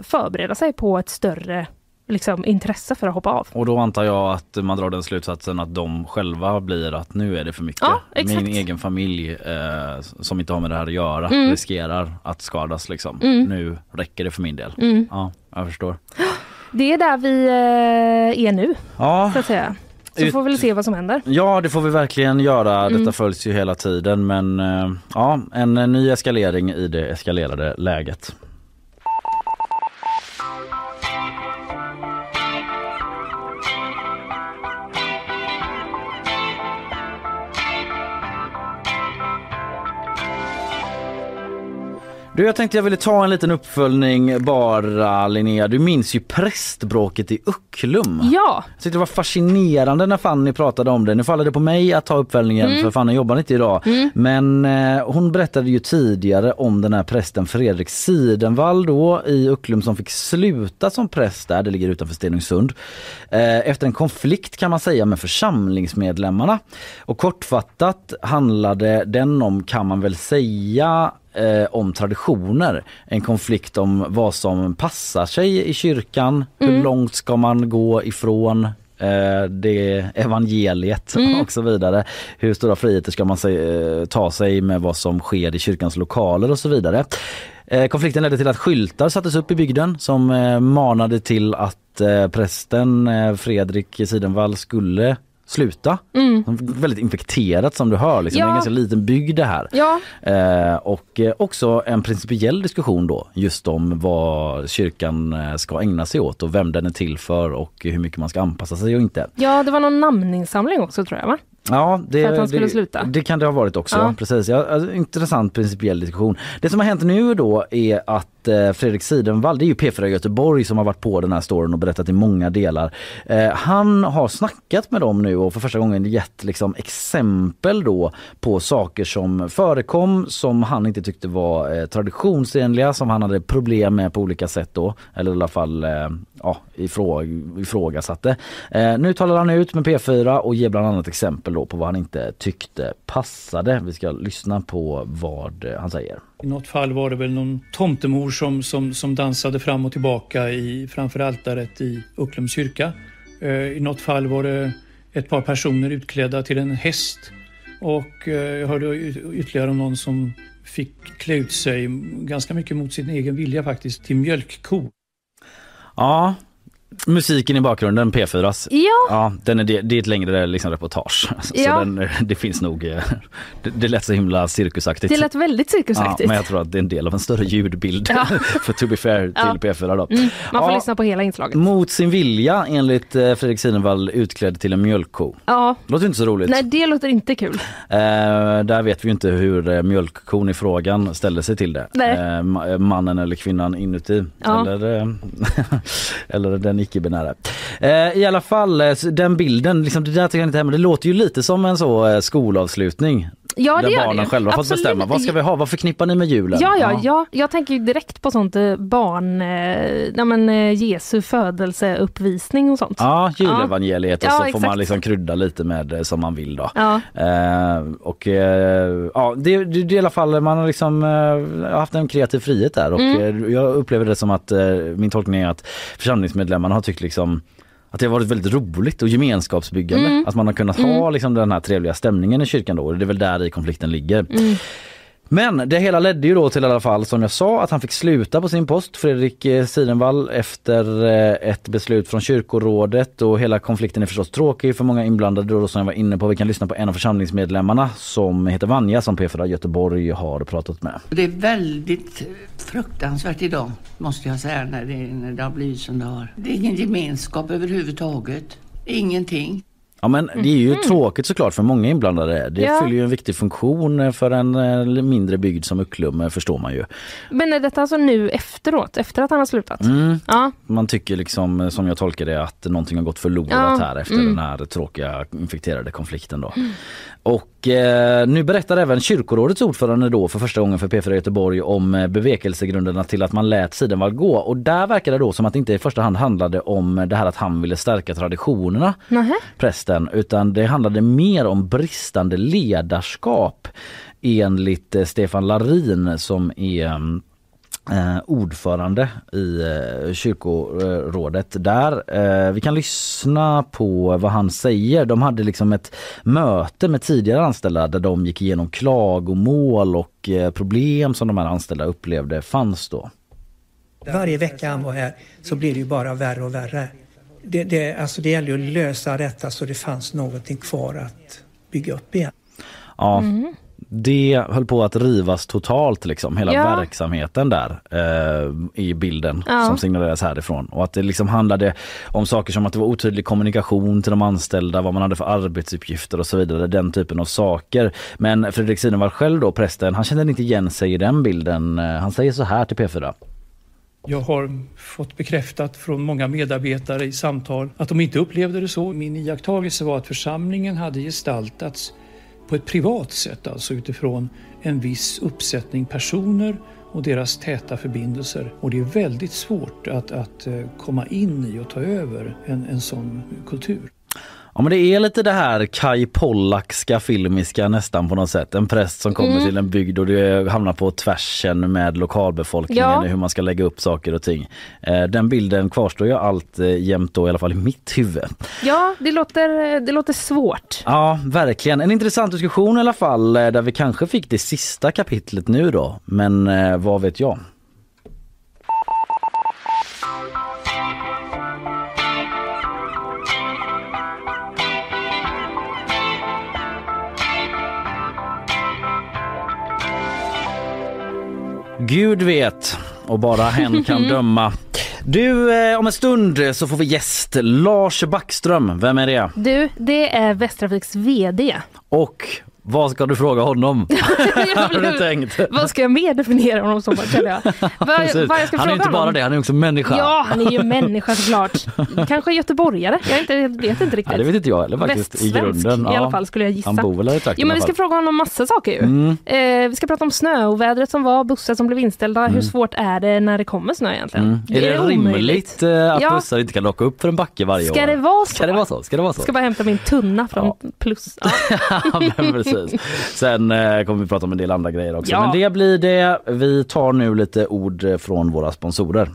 förbereda sig på ett större liksom, intresse för att hoppa av. Och då antar jag att man drar den slutsatsen att de själva blir att nu är det för mycket. Ja. Min egen familj eh, som inte har med det här att göra Mm. riskerar att skadas liksom. Mm. Nu räcker det för min del. Mm. Ja, jag förstår. Det är där vi eh, är nu, Ja. så att säga. Så Ut- får vi väl se vad som händer. Ja det får vi verkligen göra. Detta Mm. följs ju hela tiden men eh, ja en eh, ny eskalering i det eskalerade läget. Du, jag tänkte jag ville ta en liten uppföljning bara Linnea. Du minns ju prästbråket i Ucklum. Ja, Jag tyckte det var fascinerande när Fanny pratade om det. Nu faller det på mig att ta uppföljningen Mm. för Fanny jobbar inte idag. Mm. Men eh, hon berättade ju tidigare om den här prästen Fredrik Sidenvall då i Ucklum som fick sluta som präst där, det ligger utanför Stenungsund. Eh, efter en konflikt kan man säga med församlingsmedlemmarna. Och kortfattat handlade den om, kan man väl säga, eh, om traditioner. En konflikt om vad som passar sig i kyrkan. Hur Mm. långt ska man gå ifrån eh, det evangeliet Mm. och så vidare. Hur stora friheter ska man se, eh, ta sig med vad som sker i kyrkans lokaler och så vidare. Eh, konflikten ledde till att skyltar sattes upp i bygden som eh, manade till att prästen Fredrik Sidenvall skulle sluta. Mm. Väldigt infekterat som du hör. Liksom. Ja. Det är en ganska liten bygd det här. Ja. Eh, och eh, också en principiell diskussion då just om vad kyrkan eh, ska ägna sig åt och vem den är till för och hur mycket man ska anpassa sig och inte. Ja, det var någon namninsamling också tror jag va? Ja, det, För att han skulle det, sluta. det kan det ha varit också. Ja. Precis. Ja, alltså, intressant principiell diskussion. Det som har hänt nu då är att Eh, Fredrik Sidenvall, det är ju P4 Göteborg som har varit på den här storyn och berättat i många delar. Eh, han har snackat med dem nu och för första gången gett liksom, exempel då på saker som förekom som han inte tyckte var eh, traditionsenliga, som han hade problem med på olika sätt då. Eller i alla fall ja, ifrågasatte. Eh, nu talar han ut med P4 och ger bland annat exempel då på vad han inte tyckte passade. Vi ska lyssna på vad han säger. I något fall var det väl någon tomtemor som, som, som dansade fram och tillbaka i, framför altaret i Ucklums kyrka. Eh, I något fall var det ett par personer utklädda till en häst. Och eh, jag hörde ytterligare om någon som fick klä ut sig ganska mycket mot sin egen vilja faktiskt till mjölkko. Ja, musiken i bakgrunden, P4s. Ja. ja den är, det, det är ett längre liksom, reportage. Så Ja. den, det finns nog, eh, det, det lät så himla cirkusaktigt. Det lät väldigt cirkusaktigt. Ja, men jag tror att det är en del av en större ljudbild Ja. för to be fair till Ja. P4 då. Mm, man får lyssna på hela inslaget. Mot sin vilja enligt eh, Fredrik Sidenvall utklädd till en mjölkko. Ja. Låter inte så roligt. Nej, det låter inte kul. Eh, där vet vi ju inte hur eh, mjölkkon i frågan ställde sig till det. Nej. Eh, ma- eh, mannen eller kvinnan inuti. Eller, eh, eller den icke-binära. Eh, I alla fall, eh, den bilden, liksom, det där tycker jag inte heller. Det låter ju lite som en så eh, skolavslutning. Ja, där barnen det. själva fått Absolut. bestämma. Vad ska vi ha? Vad förknippar ni med julen? Ja, ja, ja. Jag tänker direkt på sånt eh, barn, eh, men eh, Jesu födelseuppvisning och sånt. Ja, julevangeliet och Ja, så får exakt. man liksom krydda lite med eh, som man vill då. Ja. Eh, och eh, ja, det, det, det är i alla fall, man har liksom eh, haft en kreativ frihet där och Mm. jag upplever det som att min tolkning är att församlingsmedlemmarna har tyckt liksom att det har varit väldigt roligt och gemenskapsbyggande. Mm. Att man har kunnat Mm. ha liksom den här trevliga stämningen i kyrkan då. Det är väl där i konflikten ligger. Mm. Men det hela ledde ju då till i alla fall som jag sa att han fick sluta på sin post, Fredrik eh, Sidenvall, efter eh, ett beslut från kyrkorådet och hela konflikten är förstås tråkig för många inblandade då som jag var inne på. Vi kan lyssna på en av församlingsmedlemmarna som heter Vanja som P4 Göteborg har pratat med. Det är väldigt fruktansvärt idag, måste jag säga, när det, när det har blivit som det har. Det är ingen gemenskap överhuvudtaget. Ingenting. Ja men det är ju tråkigt såklart för många inblandade. Det Ja. fyller ju en viktig funktion för en eh, mindre bygd som Ucklum eh, förstår man ju. Men är detta alltså nu efteråt, efter att han har slutat? Mm. Ja. Man tycker liksom, eh, som jag tolkar det, att någonting har gått förlorat Ja, här efter mm. den här tråkiga infekterade konflikten då. Mm. Och eh, nu berättar även kyrkorådets ordförande då för första gången för P4 Göteborg om eh, bevekelsegrunderna till att man lät Sidenvall gå. Och där verkar det då som att det inte i första hand handlade om det här att han ville stärka traditionerna Nähä. prästen utan det handlade mer om bristande ledarskap enligt eh, Stefan Larin som är mm, eh, ordförande i eh, kyrkorådet där. Eh, vi kan lyssna på vad han säger. De hade liksom ett möte med tidigare anställda där de gick igenom klagomål och eh, problem som de här anställda upplevde fanns då. Varje vecka han var här så blev det ju bara värre och värre. Det, det, alltså det gäller ju att lösa detta så det fanns någonting kvar att bygga upp igen. Ja, det höll på att rivas totalt liksom, hela Ja. verksamheten där eh, i bilden Ja. som signaleras härifrån. Och att det liksom handlade om saker som att det var otydlig kommunikation till de anställda, vad man hade för arbetsuppgifter och så vidare, den typen av saker. Men Fredrik Sidenvall själv då, prästen, han kände inte igen sig i den bilden. Eh, Han säger så här till P4. Jag har fått bekräftat från många medarbetare i samtal att de inte upplevde det så. Min iakttagelse var att församlingen hade gestaltats på ett privat sätt, alltså utifrån en viss uppsättning personer och deras täta förbindelser. Och det är väldigt svårt att, att eh, komma in i och ta över en, en sån kultur. Ja men det är lite det här Kai Pollakska filmiska nästan på något sätt. En präst som kommer Mm. till en bygd och det hamnar på tvärsen med lokalbefolkningen Ja. hur man ska lägga upp saker och ting. Eh, Den bilden kvarstår ju allt eh, jämt då i alla fall i mitt huvud. Ja, det låter, det låter svårt. Ja, verkligen. En intressant diskussion i alla fall eh, där vi kanske fick det sista kapitlet nu då. Men eh, vad vet jag? Gud vet och bara hen kan döma. Du, eh, om en stund så får vi gäst Lars Backström. Vem är det? Du, det är Västtrafiks VD. Och vad ska du fråga honom? Har du tänkt? Vad ska jag mer definiera honom som? Känner jag. Precis. vad jag ska han är inte bara honom? det, han är också människa. Ja, han är ju människa såklart. Kanske göteborgare. Jag inte, vet inte riktigt. Ja, det vet inte jag heller faktiskt i Västsvensk grunden. i alla fall skulle jag gissa. Han bor väl här i trakten Jo, men i vi ska fråga honom massa saker ju. Mm. Eh, vi ska prata om snöovädret som var, bussar som blev inställda. Hur svårt är det när det kommer snö egentligen? Mm. Är det omöjligt. rimligt eh, att Ja. bussar inte kan locka upp för en backe varje Ska år? det vara så? Ska det vara så? Ska det vara så? Ska bara hämta min tunna från plus. Ja. Precis. Sen eh, kommer vi prata om en del andra grejer också. Ja. Men det blir det. Vi tar nu lite ord från våra sponsorer.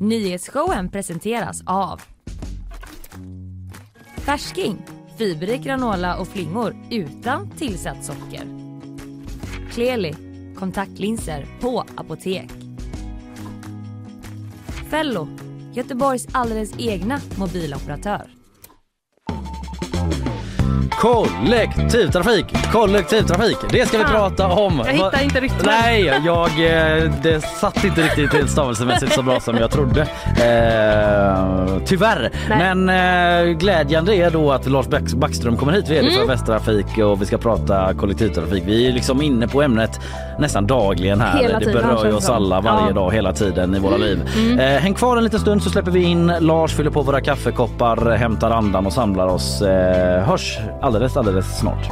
Nyhetsshowen presenteras av Färsking, fiberrik granola och flingor utan tillsatt socker. Kleli, kontaktlinser på apotek. Fello, Göteborgs alldeles egna mobiloperatör. Kollektivtrafik, kollektivtrafik. Det ska vi Fan, prata om. jag hittar inte riktigt. Nej, jag, eh, det satt inte riktigt till stavelsemässigt så bra som jag trodde. Eh, tyvärr. Nej. Men eh, glädjande är då att Lars Back- Backström kommer hit, vd för Mm. Västtrafik och vi ska prata kollektivtrafik. Vi är liksom inne på ämnet nästan dagligen här. Hela det tiden, berör ju känns oss alla varje Ja. dag, hela tiden i våra liv. Mm. Eh, häng kvar en liten stund så släpper vi in Lars, fyller på våra kaffekoppar, hämtar andan och samlar oss. Eh, hörs alldeles, alldeles snart.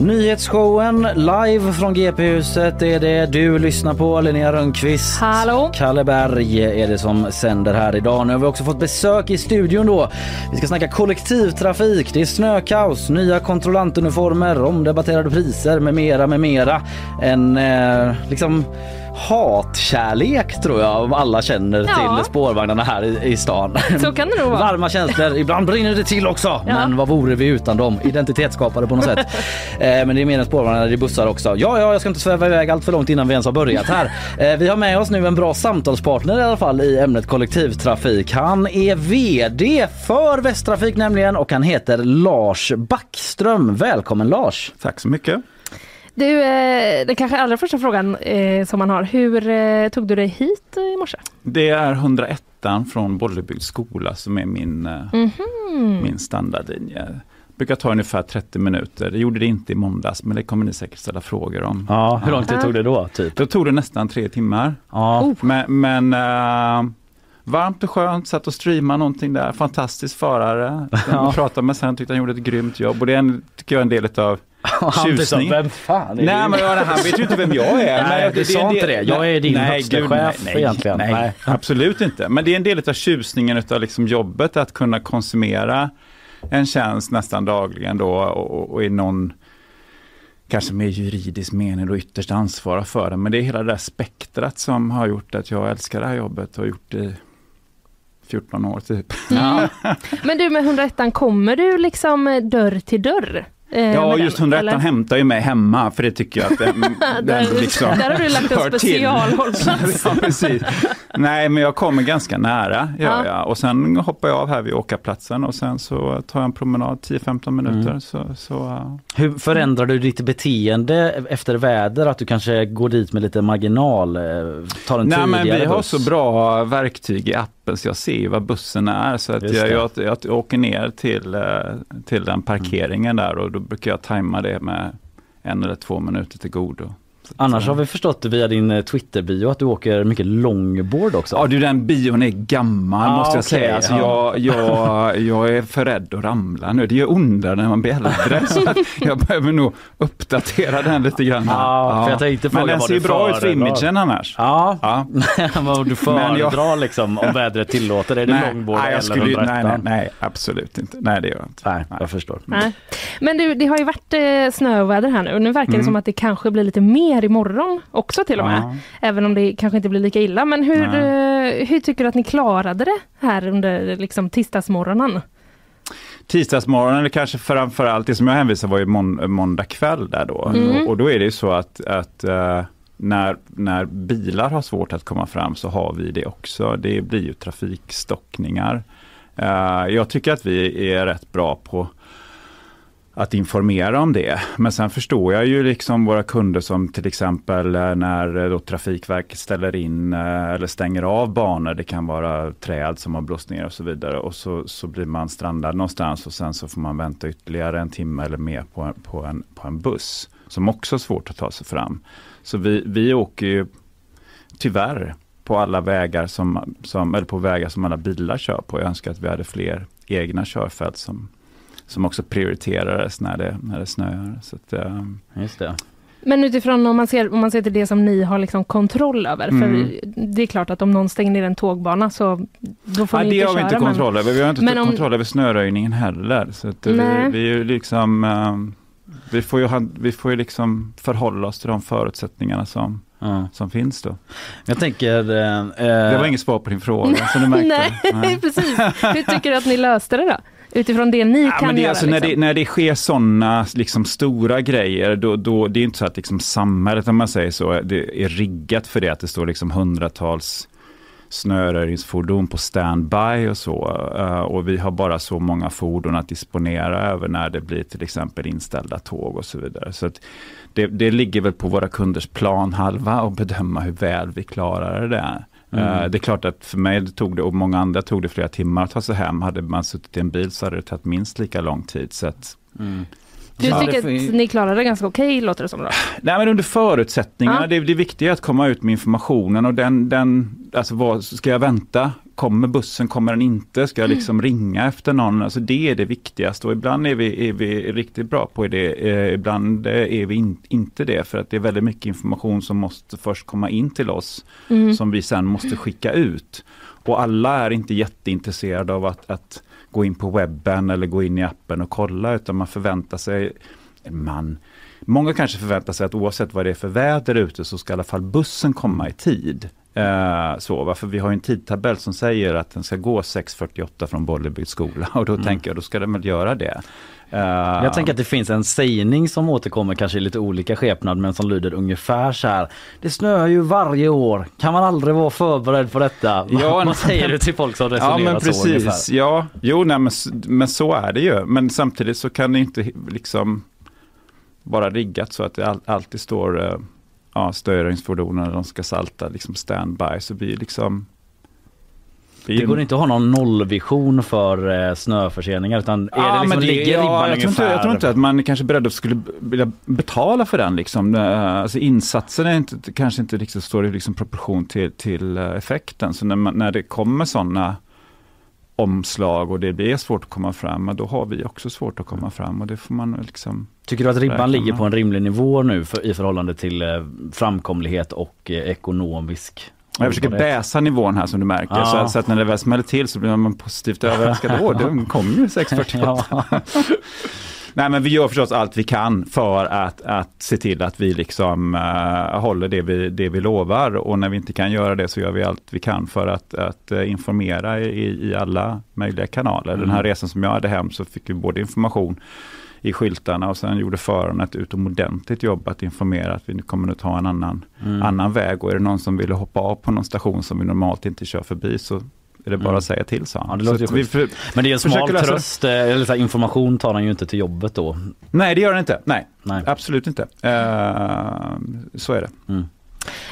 Nyhetsshowen live från GP-huset är det du lyssnar på. Linnea Rönnqvist. Hallå. Kalle Berg är det som sänder här idag. Nu har vi också fått besök i studion då. Vi ska snacka kollektivtrafik, det är snökaos, nya kontrollantuniformer, omdebatterade priser med mera, med mera. En eh, liksom hatkärlek tror jag om alla känner Ja. till spårvagnarna här i, i stan. Så kan det nog vara. Varma känslor, ibland brinner det till också. Ja. Men vad vore vi utan dem? Identitetsskapare på något sätt. Eh, men det är mer än spårvagnar, det är bussar också. Ja, ja, jag ska inte sväva iväg allt för långt innan vi ens har börjat här. Eh, vi har med oss nu en bra samtalspartner i alla fall i ämnet kollektivtrafik. Han är VD för Västtrafik nämligen och han heter Lars Backström. Välkommen Lars! Tack så mycket. Du, eh, den kanske allra första frågan eh, som man har. Hur eh, tog du dig hit i morse? Det är 101 från Bollebygds skola som är min, Mhm. min standardlinje. brukar ta ungefär 30 minuter. Det gjorde det inte i måndags, men det kommer ni säkert ställa frågor om. Ja, hur lång tid tog det då? Typ? Då tog det nästan tre timmar. Ja. Men, men eh, varmt och skönt, satt och streamade någonting där. Fantastisk förare. Ja. Jag pratade med sen, tyckte han gjorde ett grymt jobb. Och det är en, tycker jag en del av Han tyckte, tjusning. vem fan är Nej, men han vet ju inte vem jag är. Nej, du är sa inte det. Jag är din Nej, högsta gud, chef nej, egentligen. Nej, Nej. absolut inte. Men det är en del av tjusningen av liksom jobbet att kunna konsumera en tjänst nästan dagligen då och, och i någon kanske mer juridisk mening då ytterst ansvara för den. Men det är hela det där spektrat som har gjort att jag älskar det här jobbet och gjort det 14 år typ. Mm. Men du med 101 kommer du liksom eh, dörr till dörr? eh, Ja, just den, 101 eller? hämtar ju mig hemma för det tycker jag att den, Där, den liksom där har du lagt en specialhållplats. ja, precis. Nej, men jag kommer ganska nära gör Ja. jag. Och sen hoppar jag av här vid åkarplatsen och sen så tar jag en promenad 10-15 minuter. Mm. Så, så, uh, Hur förändrar du ditt beteende efter väder? Att du kanske går dit med lite marginal? eh, Tar en Nej, men vi har buss? så bra verktyg i appen så jag ser ju vad bussen är. Så att jag, jag, jag åker ner till, eh, till den parkeringen där och då brukar jag tajma det med en eller två minuter till godo. Annars har vi förstått via din eh, Twitter-bio att du åker mycket longboard också. Ja du den bion är gammal Ah, måste jag okej, säga. Alltså, ja. jag, jag, jag är för rädd att ramla nu. Det gör ondare när man blir äldre. så att jag behöver nog uppdatera den lite grann. Ja, för jag Men den ser bra ut för imagen annars. Ja, Ja. vad du jag- föredrar liksom om vädret tillåter. Är det nej, longboard nej, jag eller skulle, nej, 101? nej, nej, absolut inte. Nej, det gör jag inte. Nej, jag förstår. Nej. Men du, det har ju varit eh, snöväder här nu och nu verkar det Mm. som att det kanske blir lite mer imorgon också till och med. Ja. Även om det kanske inte blir lika illa. Men hur, eh, hur tycker du att ni klarade det här under liksom, tisdagsmorgonen? Tisdagsmorgon eller kanske framförallt, det som jag hänvisade var ju mån, måndag kväll där då. Mm. Och, och då är det ju så att, att eh, när, när bilar har svårt att komma fram så har vi det också. Det blir ju trafikstockningar. Eh, jag tycker att vi är rätt bra på att informera om det. Men sen förstår jag ju liksom våra kunder som till exempel när eh, då Trafikverket ställer in eh, eller stänger av banor. Det kan vara träd som har blåst ner och så vidare. Och så, så blir man strandad någonstans och sen så får man vänta ytterligare en timme eller mer på, en, på, en, på en buss. Som också är svårt att ta sig fram. Så vi, vi åker ju tyvärr på alla vägar som, som, eller på vägar som alla bilar kör på. Jag önskar att vi hade fler egna körfält som som också prioriterades när det, när det snöar. Så att, uh, Just det. Men utifrån om man ser, om man ser till det som ni har liksom kontroll över. Mm. För det är klart att om någon stänger ner en tågbana så då får ja, ni det inte har vi inte kontroll över. Vi har inte om... kontroll över snöröjningen heller. Så att vi, vi är liksom uh, vi får, ju, vi får ju liksom förhålla oss till de förutsättningarna som, mm. som finns då. Jag tänker... Eh, det var inget svar på din fråga som du märkte. Nej, Nej. precis. Hur tycker du att ni löste det då? Utifrån det ni ja, kan det göra? Alltså, liksom. när, det, när det sker sådana liksom, stora grejer, då, då, det är inte så att liksom, samhället, om man säger så, det är riggat för det, att det står liksom hundratals snöröjningsfordon på standby och så. Uh, och vi har bara så många fordon att disponera över när det blir till exempel inställda tåg och så vidare. Så det, det ligger väl på våra kunders planhalva att bedöma hur väl vi klarar det. Mm. Uh, det är klart att för mig tog det, och många andra tog det flera timmar att ta sig hem. Hade man suttit i en bil så hade det tagit minst lika lång tid. Så att, mm. Du tycker att ni klarade det ganska okej, okay, låter det som? Då? Nej, men under förutsättningarna. Ja. Det, det viktiga är att komma ut med informationen och den, den alltså vad, ska jag vänta? Kommer bussen, kommer den inte? Ska jag liksom mm. ringa efter någon? Alltså det är det viktigaste och ibland är vi, är vi riktigt bra på det. Eh, ibland är vi in, inte det för att det är väldigt mycket information som måste först komma in till oss mm. som vi sen måste skicka ut. Och alla är inte jätteintresserade av att, att gå in på webben eller gå in i appen och kolla utan man förväntar sig, man, många kanske förväntar sig att oavsett vad det är för väder ute så ska i alla fall bussen komma i tid. Uh, så, varför vi har en tidtabell som säger att den ska gå 6.48 från Bollebygds skola och då mm. tänker jag då ska den väl göra det. Uh, jag tänker att det finns en sägning som återkommer kanske i lite olika skepnad men som lyder ungefär så här. Det snöar ju varje år. Kan man aldrig vara förberedd på detta? Ja, Vad säger du till folk som resonerar ja, men precis. så ungefär? Ja, jo, nej, men, men så är det ju. Men samtidigt så kan det inte liksom vara riggat så att det alltid står uh, ja, snöröjningsfordonen de ska salta liksom standby. Så vi liksom det går inte att ha någon nollvision för eh, snöförseningar utan är ja, det liksom, det, ligger ja, ribban jag, tror inte, jag tror inte att man kanske är beredd att skulle vilja betala för den. Liksom. Eh, alltså insatsen är inte, kanske inte riktigt står i liksom proportion till, till eh, effekten. Så när, man, när det kommer sådana omslag och det blir svårt att komma fram, då har vi också svårt att komma fram och det får man liksom Tycker du att ribban ligger på en rimlig nivå nu för, i förhållande till eh, framkomlighet och eh, ekonomisk jag försöker bäsa nivån här som du märker, ja. så, så, att när det väl smäller till så blir man positivt överraskad. Åh, den kom ju 648. Ja. Nej men vi gör förstås allt vi kan för att, att se till att vi liksom uh, håller det vi, det vi lovar och när vi inte kan göra det så gör vi allt vi kan för att, att uh, informera i, i alla möjliga kanaler. Mm. Den här resan som jag hade hem så fick vi både information i skyltarna och sen gjorde föraren ett utomordentligt jobb att informera att vi nu kommer att ta en annan, mm. annan väg och är det någon som vill hoppa av på någon station som vi normalt inte kör förbi så är det bara mm. att säga till, sa han. Ja, det vi för, Men det är en smal tröst, eh, eller så information tar han ju inte till jobbet då. Nej, det gör han inte. Nej, Nej. absolut inte. Uh, så är det. Mm.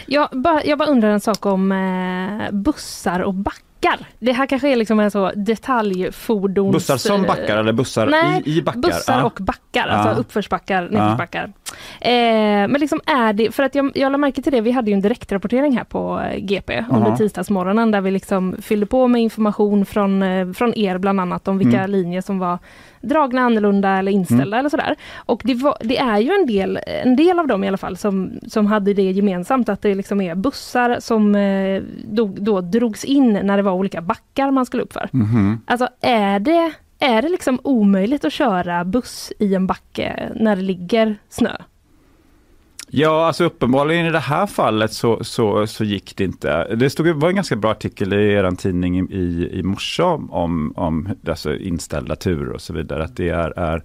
Jag, bara, jag bara undrar en sak om eh, bussar och backar backar. Det här kanske är liksom en så detaljfordons... Bussar som backar eller bussar Nej, i, i backar? bussar ah. och backar, alltså ah. uppförsbackar, nedförsbackar. Ah. Eh, men liksom är det, för att jag, jag lade märke till det, vi hade ju en direktrapportering här på eh, GP under tisdagsmorgonen där vi liksom fyllde på med information från, eh, från er bland annat om vilka mm. linjer som var dragna annorlunda eller inställda mm. eller sådär. Och det, var, det, är ju en del, en del av dem i alla fall som, som hade det gemensamt att det liksom är bussar som eh, då, då drogs in när det var olika backar man skulle upp för. Mm. Alltså är det, är det liksom omöjligt att köra buss i en backe när det ligger snö? Ja, alltså uppenbarligen i det här fallet så, så, så gick det inte. Det stod, var en ganska bra artikel i er tidning i, i morse om, om alltså inställda turer och så vidare. Att det är, är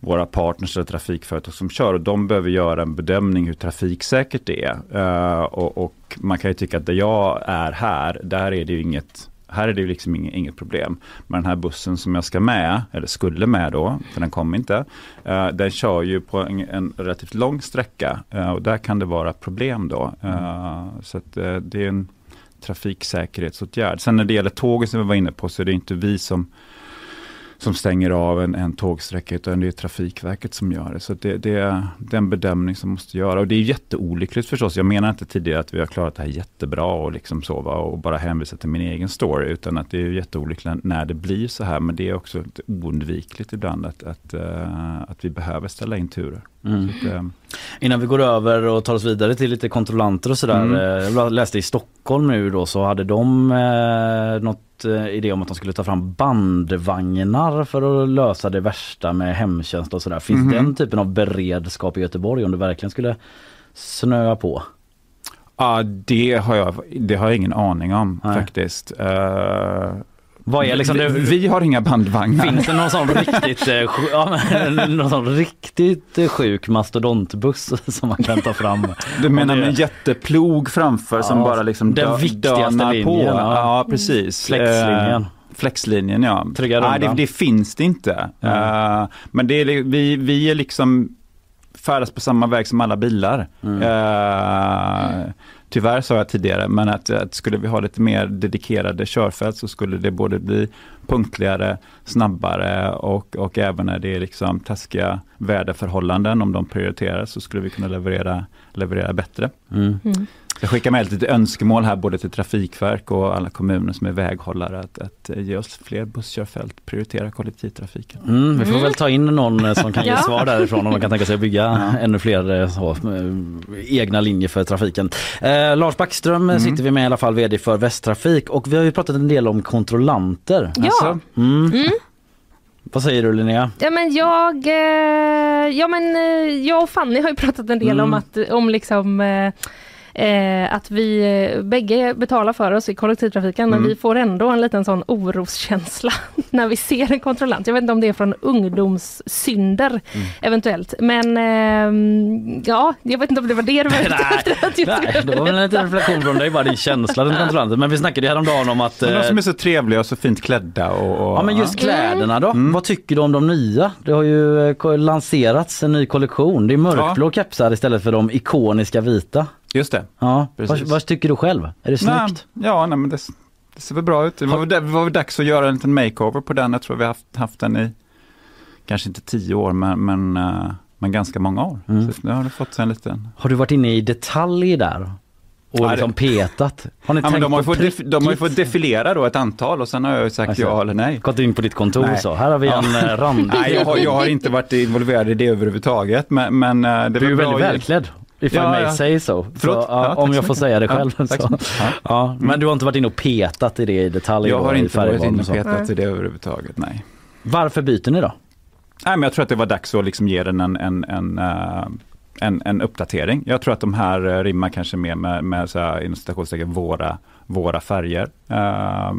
våra partners eller trafikföretag som kör och de behöver göra en bedömning hur trafiksäkert det är. Uh, och, och, man kan ju tycka att där jag är här, där är det ju inget här är det ju liksom inget, inget problem. Men den här bussen som jag ska med, eller skulle med då, för den kom inte, uh, den kör ju på en, en relativt lång sträcka uh, och där kan det vara problem då. Uh, så att, det är en trafiksäkerhetsåtgärd. Sen när det gäller tågen som vi var inne på så är det inte vi som som stänger av en, en tågsträcka utan det är Trafikverket som gör det. Så det, det, är en bedömning som måste göra och det är jätteolyckligt förstås. Jag menar inte tidigare att vi har klarat det här jättebra och liksom sova och bara hänvisa till min egen story utan att det är jätteolyckligt när det blir så här. Men det är också oundvikligt ibland att, att, uh, att vi behöver ställa in turer. Mm. Att, uh, Innan vi går över och tar oss vidare till lite kontrollanter och sådär. Mm. Eh, jag läste i Stockholm nu då så hade de eh, något Eh, idé om att de skulle ta fram bandvagnar för att lösa det värsta med hemtjänst och sådär. Finns mm den typen av beredskap i Göteborg om det verkligen skulle snöa på? Ja, det har jag, det har jag ingen aning om Nej. faktiskt. Uh, vad är liksom det? Vi har inga bandvagnar. Finns det någon sån riktigt, eh, ja, någon sån riktigt eh, sjuk mastodontbuss som man kan ta fram? Du menar med en jätteplog framför ja, som bara liksom Den viktigaste linjen. På. Ja. ja, precis. Flexlinjen. Uh, flexlinjen ja. Nej, det, det, finns det inte. Mm. Uh, men det är, vi, vi är liksom färdas på samma väg som alla bilar. Mm. Uh, tyvärr sa jag tidigare, men att, att, skulle vi ha lite mer dedikerade körfält så skulle det både bli punktligare, snabbare och, och även när det är liksom taskiga väderförhållanden, om de prioriteras, så skulle vi kunna leverera, leverera bättre. Mm. Mm. Jag skickar med lite önskemål här både till Trafikverk och alla kommuner som är väghållare att, att ge oss fler busskörfält, prioritera kollektivtrafiken. Mm, vi får mm. väl ta in någon eh, som kan ge svar därifrån om man kan tänka sig att bygga ja. ännu fler eh, så, eh, egna linjer för trafiken. Eh, Lars Backström mm. sitter vi med i alla fall, VD för Västtrafik och vi har ju pratat en del om kontrollanter. Ja. Alltså, mm. mm. Vad säger du Linnea? Ja men jag, ja men jag och Fanny har ju pratat en del mm. om att, om liksom eh, att vi eh, bägge betalar för oss i kollektivtrafiken mm. men vi får ändå en liten sån oroskänsla när vi ser en kontrollant. Jag vet inte om det är från ungdomssynder mm. eventuellt men eh, ja, jag vet inte om det var det du var ute efter. Nej, det var väl en liten reflektion från dig, bara din känsla runt kontrollanten. Men vi snackade ju häromdagen om att... de som är så trevliga och så fint klädda. Och, och ja men just kläderna då. Mm. Vad tycker du om de nya? Det har ju eh, lanserats en ny kollektion. Det är mörkblå ja. kepsar istället för de ikoniska vita. Just det. Ja, vad, vad, tycker du själv? Är det snyggt? Nej, ja, nej, men det, det, ser väl bra ut. Det var, det var väl dags att göra en liten makeover på den. Jag tror vi har haft, haft den i kanske inte tio år men, men, uh, men ganska många år. Mm. Så nu har det fått en liten... Har du varit inne i detalj där? Och ja, liksom petat? Har ni ja, tänkt de, har fått de har ju fått defilera då ett antal och sen har jag sagt alltså, ja eller nej. Gått in på ditt kontor nej. så, här har vi ja. en eh, rand. Nej, jag har, jag har inte varit involverad i det överhuvudtaget. Men, men eh, det du är väldigt välklädd. If ja, I may ja. say so. så ja, om jag får säga det själv. så. Ja, men du har inte varit inne och petat i det i detalj? Jag har inte varit inne och petat i det överhuvudtaget, nej. Varför byter ni då? Nej, men jag tror att det var dags att liksom ge den en, en, en uh, en, en, uppdatering. Jag tror att de här uh, rimmar kanske mer med, med så här, inom citationstecken, våra, våra färger. Uh,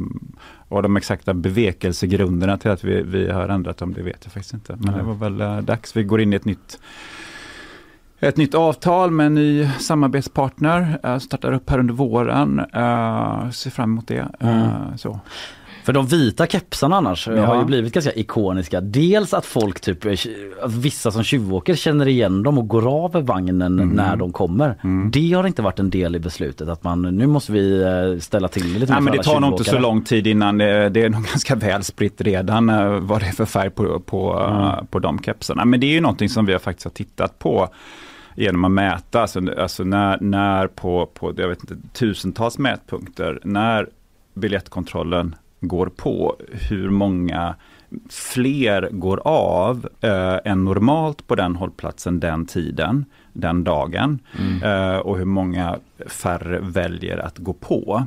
och de exakta bevekelsegrunderna till att vi, vi har ändrat dem, det vet jag faktiskt inte. Men mm. det var väl uh, dags. Vi går in i ett nytt ett nytt avtal med en ny samarbetspartner, uh, startar upp här under våren. Uh, ser fram emot det. Uh, så. För de vita kepsarna annars ja. har ju blivit ganska ikoniska. Dels att folk typ, vissa som tjuvåker känner igen dem och går av vagnen mm. när de kommer. Mm. Det har inte varit en del i beslutet att man nu måste vi ställa till lite Nej, men Det tar nog inte så lång tid innan det, det är nog ganska väl spritt redan vad det är för färg på, på, mm. på de kepsarna. Men det är ju någonting som vi faktiskt har tittat på genom att mäta, alltså, alltså när, när på, på jag vet inte, tusentals mätpunkter, när biljettkontrollen går på, hur många fler går av eh, än normalt på den hållplatsen den tiden, den dagen. Mm. Eh, och hur många färre väljer att gå på.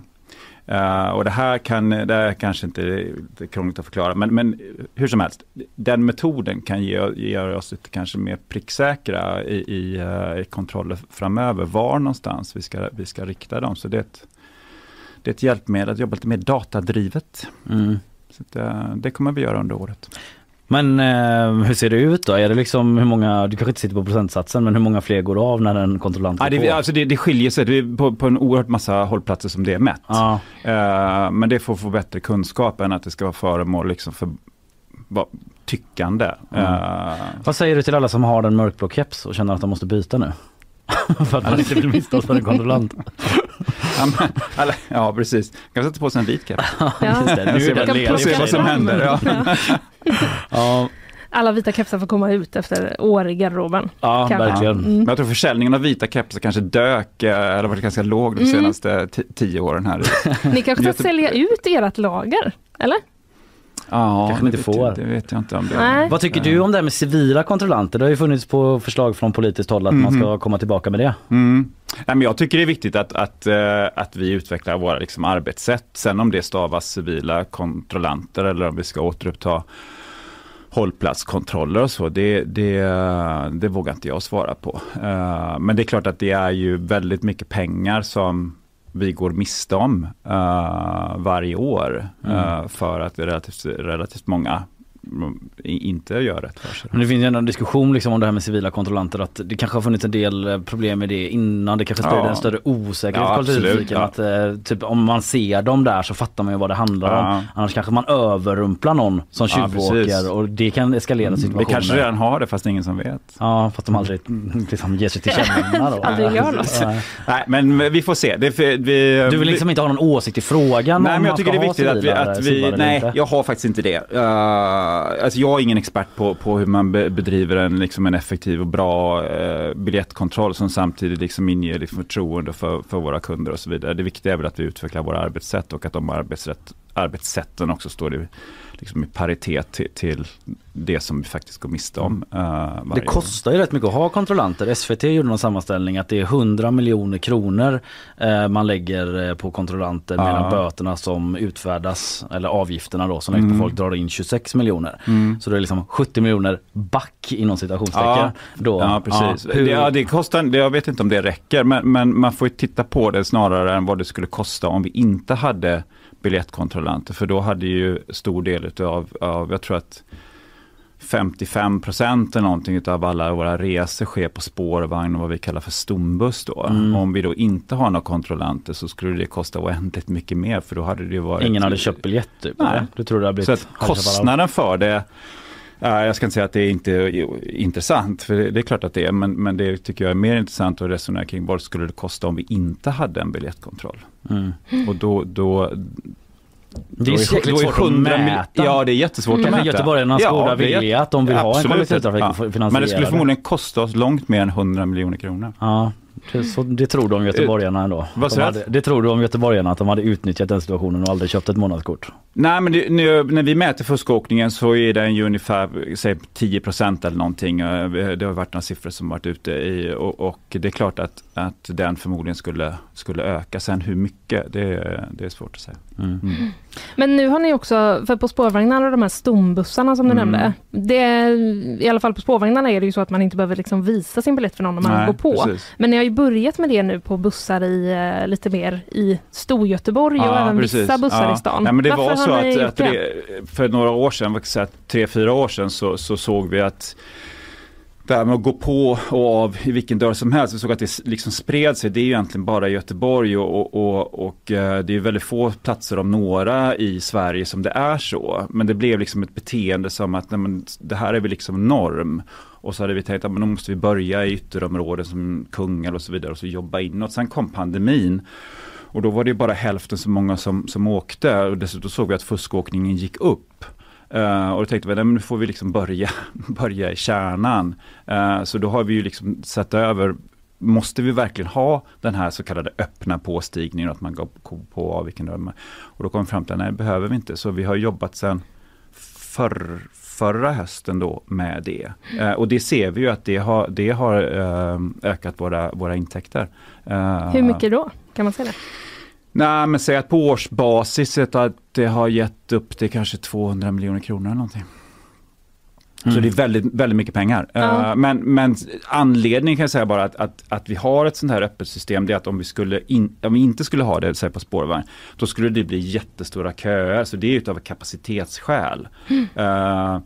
Uh, och det här kan, det är kanske inte är krångligt att förklara, men, men hur som helst, den metoden kan ge, ge oss lite kanske mer pricksäkra i, i, uh, i kontroller framöver, var någonstans vi ska, vi ska rikta dem. Så det är ett, det är ett hjälpmedel att jobba lite mer datadrivet. Mm. Så det, det kommer vi göra under året. Men eh, hur ser det ut då? Är det liksom hur många, du kanske inte sitter på procentsatsen, men hur många fler går av när en kontrollant går det, på? alltså det, det skiljer sig det på, på en oerhört massa hållplatser som det är mätt. Ja. Eh, men det får få bättre kunskap än att det ska vara föremål liksom för va, tyckande. Mm. Eh, Vad säger du till alla som har en mörkblå keps och känner att de måste byta nu? för att man inte vill misstänkas för en kontrollant. ja, ja precis, kan sätta på sig en vit keps. Just det, nu se är vad, den ledig. se vad som händer. Ja. Ja, Alla vita kepsar får komma ut efter år i garderoben. ja Kanske. verkligen. Mm. Men jag tror försäljningen av vita kepsar kanske dök, eh, eller varit ganska låg de Mm. senaste ti- tio åren här. Ni kanske ska sälja ut ert lager? Eller? Ja, Kanske inte det vet får. jag- Det vet jag inte om det Nej. Vad tycker du om det här med civila kontrollanter? Det har ju funnits på förslag från politiskt håll att man ska komma tillbaka med det. Mm. Nej, men jag tycker det är viktigt att, att, eh, att vi utvecklar våra liksom, arbetssätt. Sen om det stavas civila kontrollanter eller om vi ska återuppta hållplatskontroller och så, det, det, det vågar inte jag svara på. Eh, Men det är klart att det är ju väldigt mycket pengar som vi går miste om eh, varje år Mm. för att relativt, relativt många inte gör rätt för sig. Men det finns ju en diskussion liksom om det här med civila kontrollanter att det kanske har funnits en del eh, problem med det innan. Det kanske sprider Ja. en större osäkerhet Ja, kollektivtrafiken. ja. Att, eh, typ, om man ser dem där så fattar man ju vad det handlar Ja. om. Annars kanske man överrumplar någon som Ja, tjuvåker precis. och det kan eskalera Mm, situationen. Vi kanske redan har det fast ingen som vet. Ja fast de aldrig liksom ger sig till känna då. Aldrig gör något. Ja. Nej, men vi får se. Det, vi, Du vill liksom inte ha någon åsikt i frågan Nej, men jag tycker det är viktigt att vi, att vi nej, jag har faktiskt inte det. Uh, alltså jag är ingen expert på, på hur man be, bedriver en, liksom en effektiv och bra eh, biljettkontroll som samtidigt liksom inger liksom förtroende för, för våra kunder och så vidare. Det viktiga är väl att vi utvecklar våra arbetssätt och att de arbetssätt, arbetssätten också står i, liksom i paritet till, till det som vi faktiskt går miste om. Uh, Det kostar ju rätt mycket att ha kontrollanter. SVT gjorde någon sammanställning att det är 100 miljoner kronor eh, man lägger eh, på kontrollanter Ja. medan böterna som utfärdas, eller avgifterna då som läggs Mm. på folk drar in 26 miljoner. Mm. Så det är liksom 70 miljoner back inom citationstecken. Ja, då. ja precis. hur- det, ja, det kostar, det, jag vet inte om det räcker, men, men man får ju titta på det snarare än vad det skulle kosta om vi inte hade biljettkontrollanter. För då hade ju stor del utav, av, jag tror att 55 procent eller någonting av alla våra resor sker på spårvagn och vad vi kallar för stombuss då. Mm. Om vi då inte har några kontrollanter så skulle det kosta oändligt mycket mer för då hade det ju varit... Ingen hade köpt biljett typ? Nej. Du tror det blivit Så att kostnaden för det, jag ska inte säga att det är inte är intressant, för det, är klart att det är, men, men det tycker jag är mer intressant att resonera kring vad skulle det kosta om vi inte hade en biljettkontroll. Mm. Och då, då Det är då ju jäkligt svårt att 100 mil- mäta. Ja, det är jättesvårt Mm. att mäta. Göteborgarnas goda det är vilja att de vill ha en kollektivtrafik Ja. Men det skulle förmodligen kosta oss långt mer än 100 miljoner kronor. Ja, det, så, det tror de göteborgarna ändå. Vad De hade, det tror om göteborgarna att de hade utnyttjat den situationen och aldrig köpt ett månadskort? Nej, men det, nu, när vi mäter fuskåkningen så är den ju ungefär säg, 10 procent eller någonting. Eh, Det har varit några siffror som varit ute i och, och det är klart att, att den förmodligen skulle, skulle öka. Sen hur mycket, det, det är svårt att säga. Mm. Men nu har ni också, för på spårvagnar och de här stombussarna som du Mm. nämnde, det, är- i alla fall på spårvagnarna är det ju så att man inte behöver liksom visa sin biljett för någon när man Nej, går på. precis. Men ni har ju börjat med det nu på bussar i eh, lite mer i Storgöteborg och även vissa bussar i stan. Nej, men det Varför var så att, att det, för några år sedan, säga, tre, fyra år sedan, så, så såg vi att det här med att gå på och av i vilken dörr som helst, vi såg att det liksom spred sig. Det är ju egentligen bara i Göteborg och, och, och, och eh, det är väldigt få platser om några i Sverige som det är så. Men det blev liksom ett beteende som att nej, men, det här är väl liksom norm. Och så hade vi tänkt att men då måste vi börja i ytterområden som Kungälv och så vidare och så jobba inåt. Sen kom pandemin. Och då var det bara hälften så många som, som åkte och dessutom såg vi att fuskåkningen gick upp. Uh, och då tänkte vi, nej, men nu får vi liksom börja, börja i kärnan. Uh, så då har vi ju liksom sett över, måste vi verkligen ha den här så kallade öppna påstigningen, att man går på och av vilken dörr man- Och då kom vi fram till, nej det behöver vi inte. Så vi har jobbat sedan förr, förra hösten då med det. Eh, och det ser vi ju att det har, det har eh, ökat våra, våra intäkter. Eh, Hur mycket då? Kan man säga det? Nej, men säg att på årsbasis att det har gett upp till kanske 200 miljoner kronor eller någonting. Så Mm. det är väldigt, väldigt mycket pengar. Ja. Eh, men, men anledningen kan jag säga bara att, att, att vi har ett sånt här öppet system, det är att om vi, skulle in, om vi inte skulle ha det säg på spårvagn, då skulle det bli jättestora köer. Så det är utav kapacitetsskäl. Mm. Eh,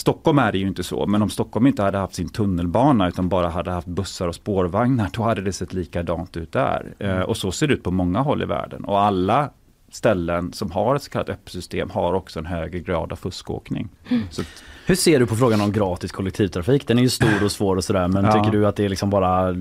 Stockholm är det ju inte så, men om Stockholm inte hade haft sin tunnelbana utan bara hade haft bussar och spårvagnar, då hade det sett likadant ut där. Eh, och så ser det ut på många håll i världen. Och alla ställen som har ett så kallat öppet system har också en högre grad av fuskåkning. Mm. Så hur ser du på frågan om gratis kollektivtrafik? Den är ju stor och svår och sådär men ja. tycker du att det är liksom bara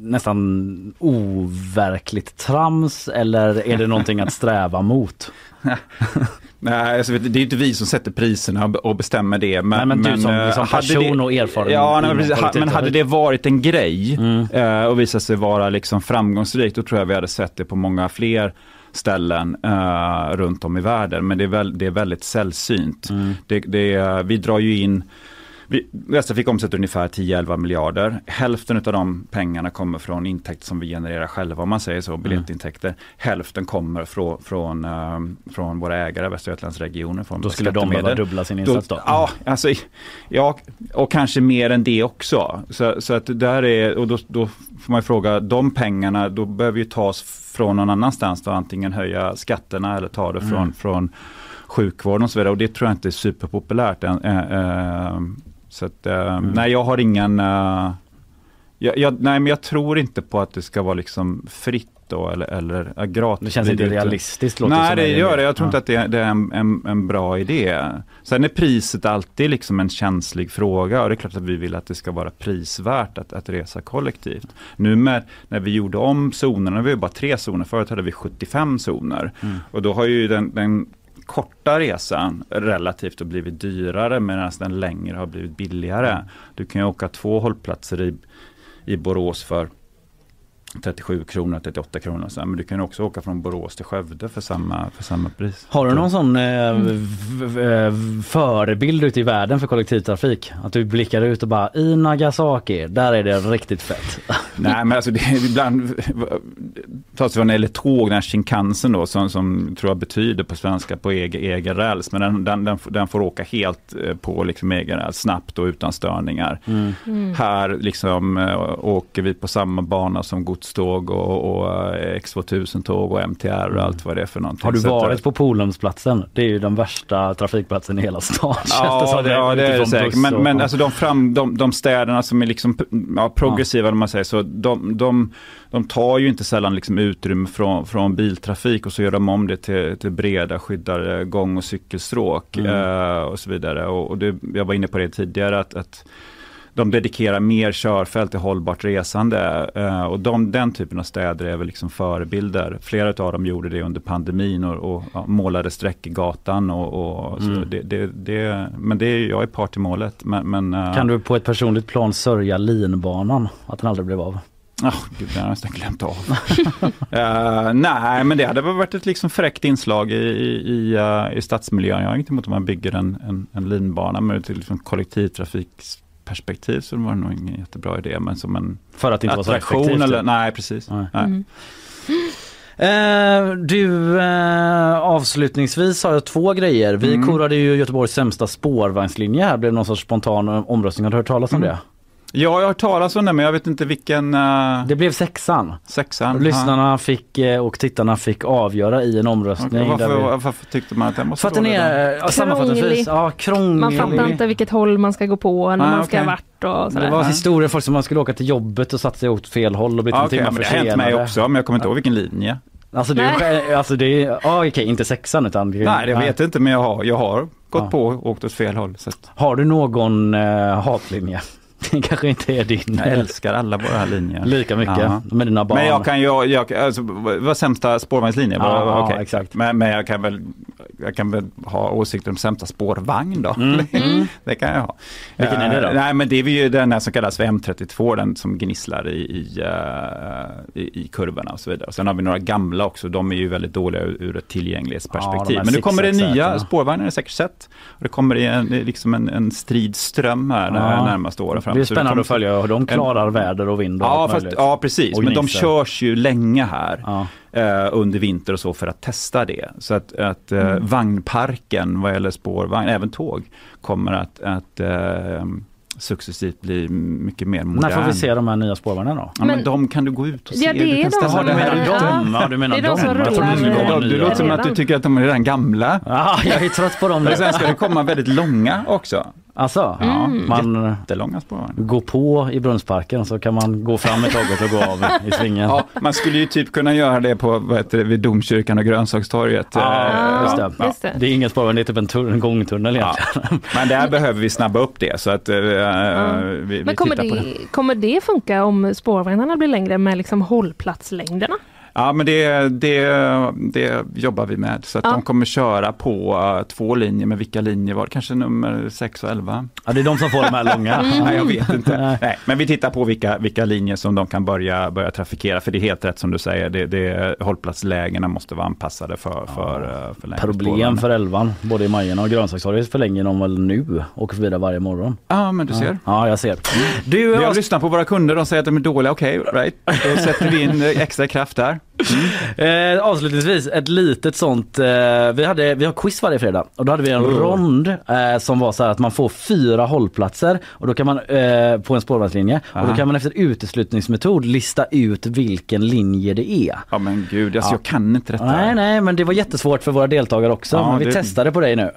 nästan overkligt trams eller är det någonting att sträva mot? Nej, alltså, det är inte vi som sätter priserna och bestämmer det. Men, nej, men du som eh, liksom person det, och erfaren. Ja, nej, men hade det varit en grej mm. Eh, och visat sig vara liksom framgångsrikt, då tror jag vi hade sett det på många fler ställen uh, runt om i världen. Men det är, väl, det är väldigt sällsynt. Mm. Det, det, vi drar ju in Västervik omsätter ungefär 10-11 miljarder. Hälften av de pengarna kommer från intäkter som vi genererar själva om man säger så, biljettintäkter. Mm. Hälften kommer från, från, uh, från våra ägare, Västra Götalandsregionen. Då skulle de behöva dubbla sin insats då? då? Ja, alltså, ja, och kanske mer än det också. Så, så att där är, och då, då får man fråga, de pengarna, då behöver ju tas från någon annanstans, då, antingen höja skatterna eller ta det från, mm. från sjukvården och så vidare. Och det tror jag inte är superpopulärt. Äh, äh, så att, äh, mm. nej jag har ingen, jag, jag, nej men jag tror inte på att det ska vara liksom fritt då eller, eller gratis. Det känns inte realistiskt. Nej det gör det, jag tror ja. inte att det, det är en, en, en, bra idé. Sen är priset alltid liksom en känslig fråga och det är klart att vi vill att det ska vara prisvärt att, att resa kollektivt. Nu med, när vi gjorde om zonerna, vi var bara tre zoner, förut hade vi 75 zoner. Mm. Och då har ju den, den korta resan relativt blivit dyrare medan den längre har blivit billigare. Du kan ju åka två hållplatser i, i Borås för 37 kronor, 38 kronor. Så, men du kan också åka från Borås till Skövde för samma, för samma pris. Har du någon sån eh, förebild ute i världen för kollektivtrafik? Att du blickar ut och bara i Nagasaki, där är det riktigt fett. Nej men alltså det är ibland, tas det när det gäller tåg, den här Shinkansen då som, som tror jag betyder på svenska på egen, egen räls. Men den, den, den, den, får åka helt eh, på liksom egen räls snabbt och utan störningar. Mm. Mm. Här liksom äh, åker vi på samma bana som godståg och, och eh, X2000-tåg och MTR och mm. allt vad det är för någonting. Har du varit på Polhemsplatsen? Det är ju den värsta trafikplatsen i hela stan. Ja, det, ja, det är det säkert. Men, men alltså de, fram, de, de städerna som är liksom ja, progressiva, ja. man säger så, de, de, de tar ju inte sällan liksom utrymme från, från biltrafik och så gör de om det till, till breda skyddade gång och cykelstråk mm. eh, och så vidare. Och, och det, jag var inne på det tidigare att, att de dedikerar mer körfält till hållbart resande. Eh, och de, den typen av städer är väl liksom förebilder. Flera av dem gjorde det under pandemin och, och ja, målade streck i gatan. Och, och mm. det, det, det, men det är, jag är part i målet. Men, men, eh, kan du på ett personligt plan sörja linbanan, att den aldrig blev av? Oh, gud, det har jag nästan glömt av. uh, nej, men det hade väl varit ett liksom fräckt inslag i, i, uh, i stadsmiljön. Jag har inget emot om man bygger en, en, en linbana med till liksom kollektivtrafik perspektiv så var det nog ingen jättebra idé. Men som en För att det inte var så effektivt? Eller, nej, precis. Nej. Nej. Mm. Eh, du, eh, avslutningsvis har jag två grejer. Vi mm. korade ju Göteborgs sämsta spårvagnslinje här. Blev någon sorts spontan omröstning. Har du hört talas om mm. det? Ja, jag har hört talas om det men jag vet inte vilken... Uh... Det blev sexan. Sexan. Lyssnarna ja. fick eh, och tittarna fick avgöra i en omröstning. Okay, varför, vi... varför, tyckte man att den måste För att den är ja, sammanfattningsvis ja, krånglig. Man fattar inte vilket håll man ska gå på eller ah, man ska okay. vart och sådär. Det var historier folk som man skulle åka till jobbet och satt sig åt fel håll och blivit ah, okay, en timme försenade. Det har hänt mig också men jag kommer inte ihåg vilken linje. Alltså det är, alltså det är, ah, okej, inte sexan utan... Det, nej, jag vet inte men jag har, jag har gått ja. på och åkt åt fel håll. Så att... Har du någon eh, hatlinje? Det kanske inte är din. Jag älskar alla våra linjer. Lika mycket ja. med dina barn. Men jag kan ju, jag, alltså, vad sämsta spårvagnslinje? Ja, okay. exakt. Men, men jag kan väl jag kan väl ha åsikter om sämsta spårvagn då. Mm. Mm. det kan jag ha. Vilken är det då? Uh, nej men det är ju den här som kallas för M32, den som gnisslar i, i, uh, i, i kurvorna och så vidare. sen har vi några gamla också, de är ju väldigt dåliga ur, ur ett tillgänglighetsperspektiv. Ja, men nu kommer det nya ja. spårvagnar, säkert sett. Och det kommer en, liksom en, en stridström här ja. närmaste åren fram. Det är spännande att följa hur de klarar en, väder och vind. Och ja, fast, ja, precis. Men de körs ju länge här. Ja eh, under vinter och så för att testa det. Så att, att eh, mm. vagnparken vad gäller spårvagn, även tåg, kommer att, att eh, successivt bli mycket mer modern. När får vi se de här nya spårvagnarna då? Ja, men, men de kan du gå ut och se. Ja, det är du kan de ja. du menar det är de som rullar. Du, låter som att du tycker att de är redan gamla. Ja, jag är trött på dem. sen ska det komma väldigt långa också. Alltså, Ja, man jättelånga spårvagnar. går på i Brunnsparken så kan man gå fram ett tag och gå av i svingen. Ja, man skulle ju typ kunna göra det på vad heter det, vid Domkyrkan och Grönsakstorget. Ja, Eh, just det. ja. Just det. Det är inget spårvagn, det är typ en, tur- en gångtunnel egentligen. Men där behöver vi snabba upp det så att eh, vi, vi Men kommer tittar på det. det, kommer det funka om spårvagnarna blir längre med liksom hållplatslängderna? Ja, men det, det, det jobbar vi med. Så att Ja. de kommer köra på eh, två linjer, med vilka linjer var det? Kanske nummer 6 och 11? Ja, det är de som får de här långa. Mm. Nej, jag vet inte. Nej, men vi tittar på vilka, vilka linjer som de kan börja, börja trafikera, för det är helt rätt som du säger, det, det, hållplatslägena måste vara anpassade för, för, eh, för längre Problem för elvan, både i Majorna och Grönsakstorget förlänger de väl nu. Förbi där varje morgon. Ja, men du ser. Ja, jag ser. Du, Vi har lyssnat på våra kunder, de säger att de är dåliga, okej, right. Då sätter vi in eh, extra kraft där. Eh, avslutningsvis ett litet sånt, eh, vi, hade, vi har quiz varje fredag och då hade vi en Mm. rond eh, som var så här att man får fyra hållplatser och då kan man eh, på en spårvagnslinje och då kan man efter uteslutningsmetod lista ut vilken linje det är. Ja men gud, alltså, Ja. jag kan inte detta. Nej, nej, men det var jättesvårt för våra deltagare också. Ja, men vi det- testade på dig nu.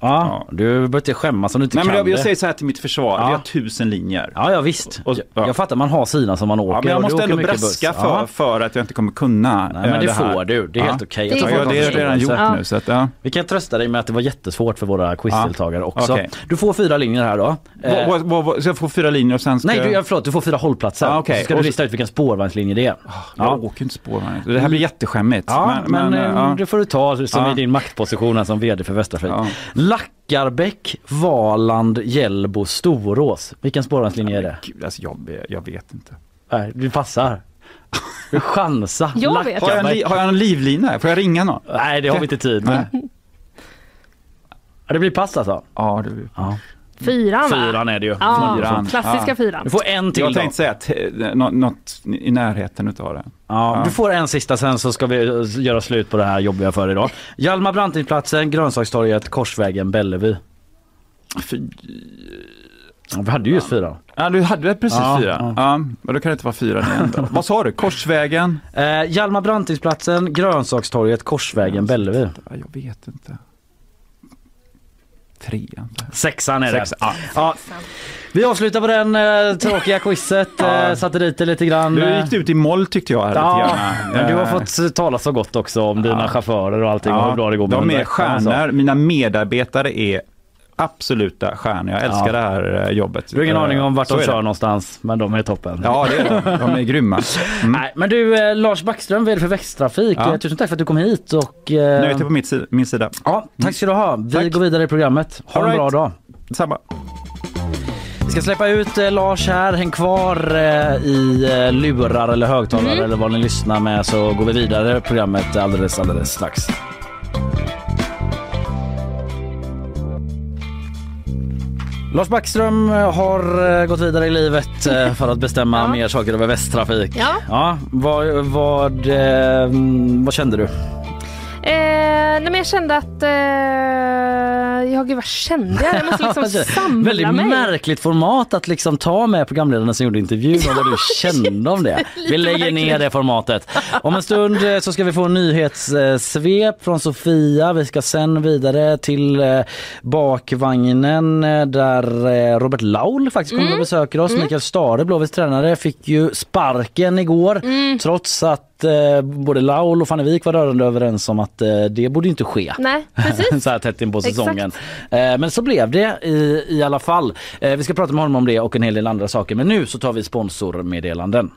Ja, du behöver inte skämmas om du inte Nej, men kan jag, jag det. säger så här till mitt försvar, Ja. vi har tusen linjer. Ja, ja visst. Och- jag, jag fattar, man har sina som man åker. Ja, men jag du måste ändå braska buss. för, Ja. för att jag inte kommer kunna Nej, men eh, det, här. får du. Det är Ja. helt okej. Det Jag Ja, att det de är redan gjort Ja. nu. Så att, ja. Vi kan trösta dig med att det var jättesvårt för våra quizdeltagare också. Okej. Du får fyra linjer här då. Eh, Vad, vad, vad, så jag får fyra linjer och sen ska nej, jag... du, ja, förlåt, du får fyra hållplatser. Ah, okej. Så ska du lista ut vilken spårvagnslinje det är. Jag åker inte spårvagn. Det här blir jätteskämmigt. Ja, men, eh, eh, ja. det får du ta som Ja. i din maktposition som vd för Västtrafik. Lackarbäck, Valand, Hjällbo, Storås. Vilken spårvagnslinje är det? Gud, alltså, jag, jag vet inte. Nej, du passar. Du chansar. Jag vet. Har jag, en, li- har jag en livlina? Får jag ringa någon? Nej, det har vi inte tid med. Ja, det blir pass alltså? Ja, det Ja. Fyran va? Fyran är det ju. Ja, Fyran. klassiska Ja. fyran. Du får en till Jag då. tänkte säga att, eh, nå- något i närheten utav det. Ja, Ja. Du får en sista sen så ska vi eh, göra slut på det här jobbiga för idag. Hjalmar Brantingplatsen, Grönsakstorget, Korsvägen, Bellevue. Fy... Ja, vi hade ju just fyra. Ja, du hade precis Ja, fyra. ja. Ja. men då kan det inte vara fyra igen då. Vad sa du? Korsvägen? Eh, Hjalmar Brantingplatsen, Grönsakstorget, Korsvägen, Bellevue. Ja, Jag vet inte. Trean. Sexan är det. Sex, ja. Ja. Vi avslutar på den eh, tråkiga quizet. Ja. Eh, satte dit det lite grann. Du eh, gick ut i moll tyckte jag. Här lite Ja, grann. men du har Eh, fått tala så gott också om dina chaufförer och allting och hur bra det går med De är stjärnor. Mina medarbetare är absoluta stjärnor. Jag älskar Ja. det här eh, jobbet. Du har ingen Eh, aning om vart så de kör det. någonstans, men de är toppen. Ja, det är de. De är grymma. Mm. Nej, men du eh, Lars Backström, vd för Västtrafik. Ja. Tusen tack för att du kom hit. Och, eh, Nöjet är på mitt, si- min sida. ja, tack ska du ha. Vi Tack. går vidare i programmet. Ha All en bra right. dag. Samma. Vi ska släppa ut eh, Lars här. Häng kvar eh, i eh, lurar eller högtalare Mm. eller vad ni lyssnar med så går vi vidare i programmet alldeles, alldeles strax. Lars Backström eh, har eh, gått vidare i livet eh, för att bestämma Ja. mer saker över Västtrafik. Ja. Ja, vad, vad, vad kände du? Eh, nej men jag kände att... Eh, ja gud vad kände jag? Jag måste liksom samla Väldigt mig. märkligt format att liksom ta med programledarna som gjorde intervjun och vad du kände om det. Vi lägger ner det formatet. Om en stund eh, så ska vi få en nyhetssvep från Sofia. Vi ska sen vidare till eh, bakvagnen eh, där Robert Laul faktiskt kommer Mm. och besöker oss. Mikael Stare, Blåvitts tränare, fick ju sparken igår Mm. trots att eh, både Laul och Fannevik var rörande överens om att eh, det borde inte ske Nej, precis. så här tätt in på säsongen. Eh, men så blev det i, i alla fall. Eh, vi ska prata med honom om det och en hel del andra saker. Men nu så tar vi sponsormeddelanden.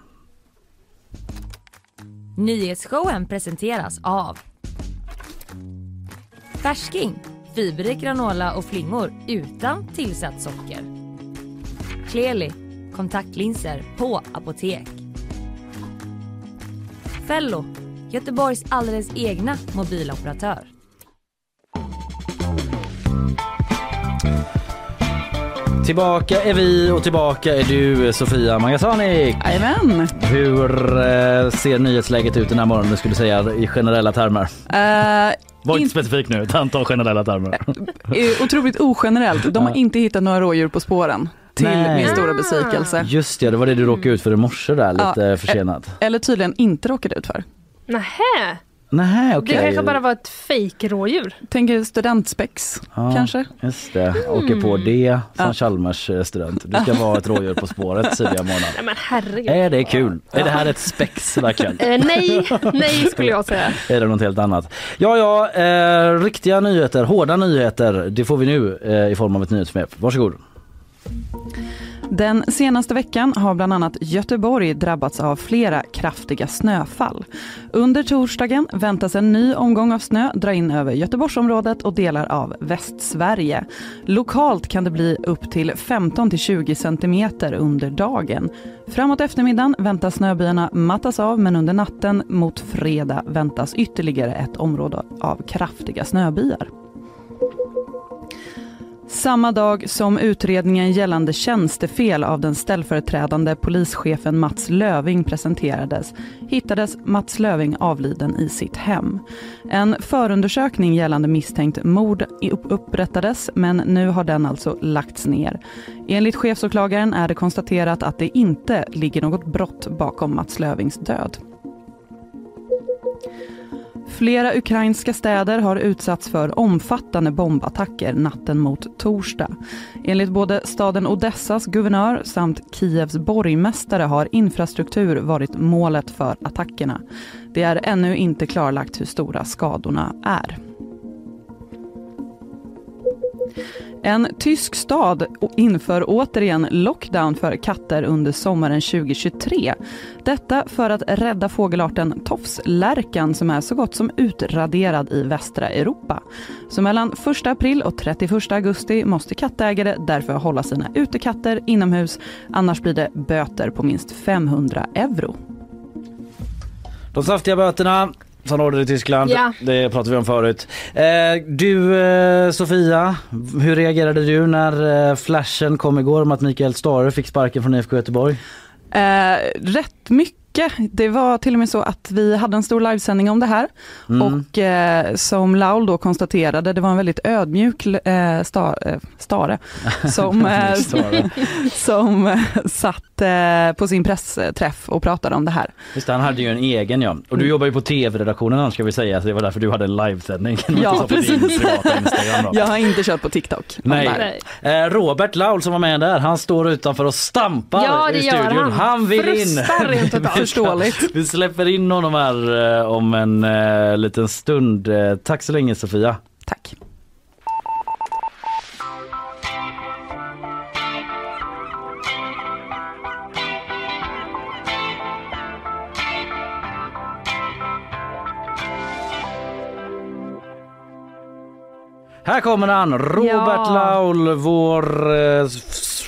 Nyhetsshowen presenteras av Färsking, fiberrik granola och flingor utan tillsatt socker. Kleli, kontaktlinser på apotek. Fello, Göteborgs alldeles egna mobiloperatör. Tillbaka är vi och tillbaka är du Sofia Magasanik. Jajamän. Hur eh, ser nyhetsläget ut den här morgonen du skulle säga i generella termer? Uh, Var In- inte specifik nu utan ta generella termer. otroligt ogenerellt. De har inte hittat några rådjur på spåren. Till Nej. min stora besvikelse. Just det, det var det du råkade ut för i morse där lite Ja, försenat. Eller tydligen inte råkade ut för. Nähä. Nej, okej. Det kanske bara var ett fejkrådjur. Tänker studentspex Ja, kanske? Just det, åker på Mm. det som Ja. Chalmers eh, student. Du ska vara ett rådjur på spåret tidiga månader. Nej men herregud. Är det kul? Är det här ett spex verkligen? Eh, nej, nej skulle jag säga. Är det något helt annat? Ja, ja, eh, riktiga nyheter, hårda nyheter, det får vi nu eh, i form av ett nyhetssvep. Varsågod. Den senaste veckan har bland annat Göteborg drabbats av flera kraftiga snöfall. Under torsdagen väntas en ny omgång av snö dra in över Göteborgsområdet och delar av Västsverige. Lokalt kan det bli upp till 15 till 20 centimeter under dagen. Framåt eftermiddagen väntas snöbyarna mattas av men under natten mot fredag väntas ytterligare ett område av kraftiga snöbyar. Samma dag som utredningen gällande tjänstefel av den ställföreträdande polischefen Mats Löving presenterades hittades Mats Löving avliden i sitt hem. En förundersökning gällande misstänkt mord upprättades men nu har den alltså lagts ner. Enligt chefsåklagaren är det konstaterat att det inte ligger något brott bakom Mats Lövings död. Flera ukrainska städer har utsatts för omfattande bombattacker natten mot torsdag. Enligt både staden Odessas guvernör samt Kievs borgmästare har infrastruktur varit målet för attackerna. Det är ännu inte klarlagt hur stora skadorna är. En tysk stad inför återigen lockdown för katter under sommaren 2023. Detta för att rädda fågelarten tofslärkan som är så gott som utraderad i västra Europa. Så mellan 1 april och 31 augusti måste kattägare därför hålla sina utekatter inomhus, annars blir det böter på minst 500 euro. De saftiga böterna som råder i Tyskland, Ja. det pratade vi om förut. Eh, du eh, Sofia, hur reagerade du när eh, flashen kom igår om att Mikael Stare fick sparken från IFK Göteborg? Eh, rätt mycket. Det var till och med så att vi hade en stor livesändning om det här. Mm. Och eh, som Laul då konstaterade, det var en väldigt ödmjuk eh, sta, eh, Stare som, eh, som eh, satt eh, på sin pressträff och pratade om det här. Just det, han hade ju en egen ja. Och du jobbar ju på tv-redaktionen annars ska vi säga, så det var därför du hade en livesändning. Ja, precis. Jag har inte kört på TikTok. Nej. Eh, Robert Laul som var med där, han står utanför och stampar Ja, det i gör studion. han. vill in. Förståeligt. Vi släpper in honom här eh, om en eh, liten stund. Eh, tack så länge Sofia. Tack. Här kommer han, Robert Ja. Laul, vår eh,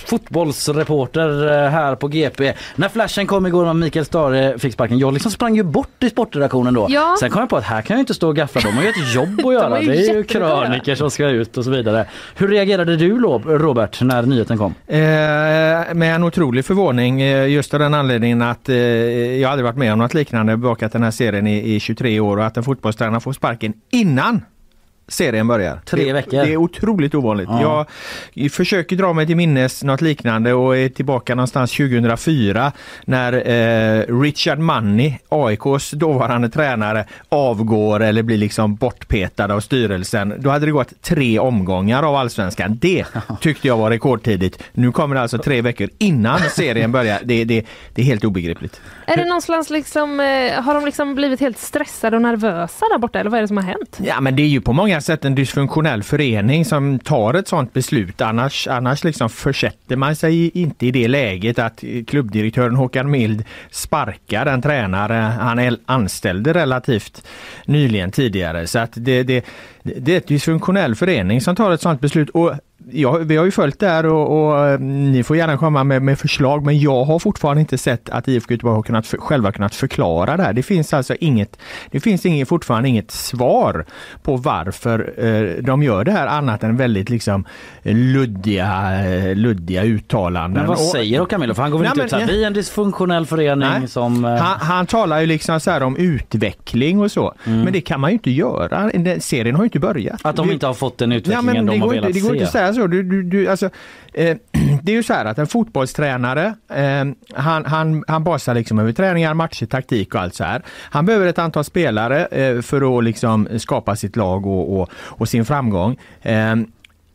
fotbollsreporter eh, här på GP. När flashen kom igår om Mikael Stare fick sparken, jag liksom sprang ju bort i sportredaktionen då. Ja. Sen kom jag på att här kan jag inte stå och gaffla, de har ju ett jobb att göra. ju Det är ju kröniker som ska ut och så vidare. Hur reagerade du Robert när nyheten kom? Eh, med en otrolig förvåning eh, just av den anledningen att eh, jag aldrig varit med om något liknande, bakat den här serien i, i 23 år och att en fotbollstränare får sparken innan serien börjar. Tre det, veckor. Det är otroligt ovanligt. Ja. Jag försöker dra mig till minnes något liknande och är tillbaka någonstans 2004 när eh, Richard Money, AIKs dåvarande tränare, avgår eller blir liksom bortpetad av styrelsen. Då hade det gått tre omgångar av allsvenskan. Det tyckte jag var rekordtidigt. Nu kommer det alltså tre veckor innan serien börjar. Det, det, det är helt obegripligt. Är det någonstans liksom, eh, har de liksom blivit helt stressade och nervösa där borta eller vad är det som har hänt? Ja men det är ju på många sätt en dysfunktionell förening som tar ett sådant beslut. Annars, annars liksom försätter man sig inte i det läget att klubbdirektören Håkan Mild sparkar den tränare han anställde relativt nyligen tidigare. Så att det, det, det är ett dysfunktionell förening som tar ett sådant beslut. Och ja, vi har ju följt det här och, och eh, ni får gärna komma med, med förslag men jag har fortfarande inte sett att IFK Göteborg har kunnat själva kunnat förklara det här. Det finns alltså inget, det finns inget, fortfarande inget svar på varför eh, de gör det här annat än väldigt liksom luddiga, eh, luddiga uttalanden. Men vad Och- säger Håkan Mild? För han går väl Nej, inte ut men- såhär, vi är en dysfunktionell förening Nej. som... eh, Han, han talar ju liksom så här om utveckling och så. Men det kan man ju inte göra. Den- Serien har ju inte börjat. Att de Vi- inte har fått den Ja, utvecklingen det, de har går velat inte, det går se. inte att säga så. Du, du, du, alltså, eh, det är ju så här att en fotbollstränare, eh, han, han, han basar liksom över träningar, matcher, taktik och allt så här. Han behöver ett antal spelare eh, för att liksom skapa sitt lag och, och, och sin framgång. Eh,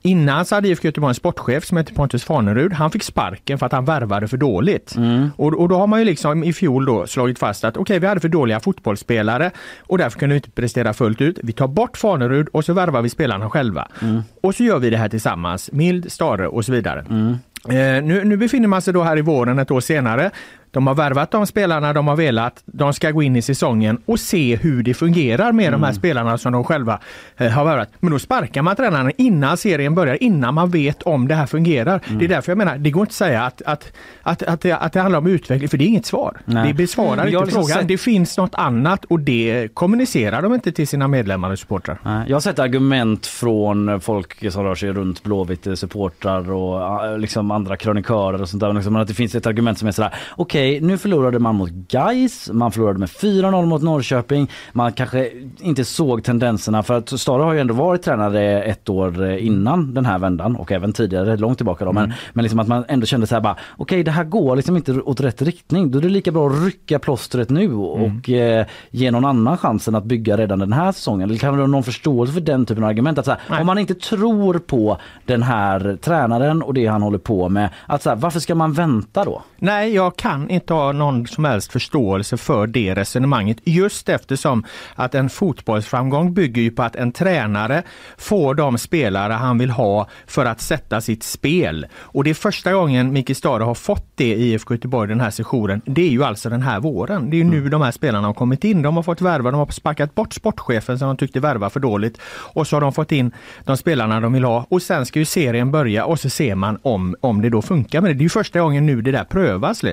Innan så hade IFK Göteborg en sportchef som hette Pontus Farnerud. Han fick sparken för att han värvade för dåligt. Mm. Och, och då har man ju liksom i fjol då slagit fast att okej, okay, vi hade för dåliga fotbollsspelare och därför kunde vi inte prestera fullt ut. Vi tar bort Farnerud och så värvar vi spelarna själva. Mm. Och så gör vi det här tillsammans. Mild, Stare och så vidare. Mm. Eh, nu, nu befinner man sig då här i våren ett år senare. De har värvat de spelarna de har velat. De ska gå in i säsongen och se hur det fungerar med mm. de här spelarna som de själva eh, har värvat. Men då sparkar man tränarna innan serien börjar, innan man vet om det här fungerar. Mm. Det är därför jag menar, det går inte att säga att, att, att, att, det, att det handlar om utveckling, för det är inget svar. Nej. Det besvarar inte liksom frågan. sett- Det finns något annat och det kommunicerar de inte till sina medlemmar och supportrar. Nej, Jag har sett argument från folk som rör sig runt Blåvitt, eh, supportrar och eh, liksom andra krönikörer och sånt där. Liksom att det finns ett argument som är sådär, okej nu förlorade man mot Gais, man förlorade med 4-0 mot Norrköping. Man kanske inte såg tendenserna för att Stare har ju ändå varit tränare ett år eh, innan den här vändan och även tidigare, långt tillbaka då. Men, Mm. men liksom att man ändå kände så här bara, okej det här går liksom inte åt rätt riktning. Då är det lika bra att rycka plåstret nu och eh, ge någon annan chansen att bygga redan den här säsongen. Eller kan du ha någon förståelse för den typen av argument? Att så här, om man inte tror på den här tränaren och det han håller på med, att så här, varför ska man vänta då? Nej, jag kan inte ha någon som helst förståelse för det resonemanget just eftersom att en fotbollsframgång bygger ju på att en tränare får de spelare han vill ha för att sätta sitt spel. Och det är första gången Micke Stare har fått det i IFK Göteborg den här sessionen. Det är ju alltså den här våren. Det är ju nu de här spelarna har kommit in. De har fått värva, de har sparkat bort sportchefen som de tyckte värva för dåligt och så har de fått in de spelarna de vill ha och sen ska ju serien börja och så ser man om, om det då funkar med det. Det är ju första gången nu det där prövas.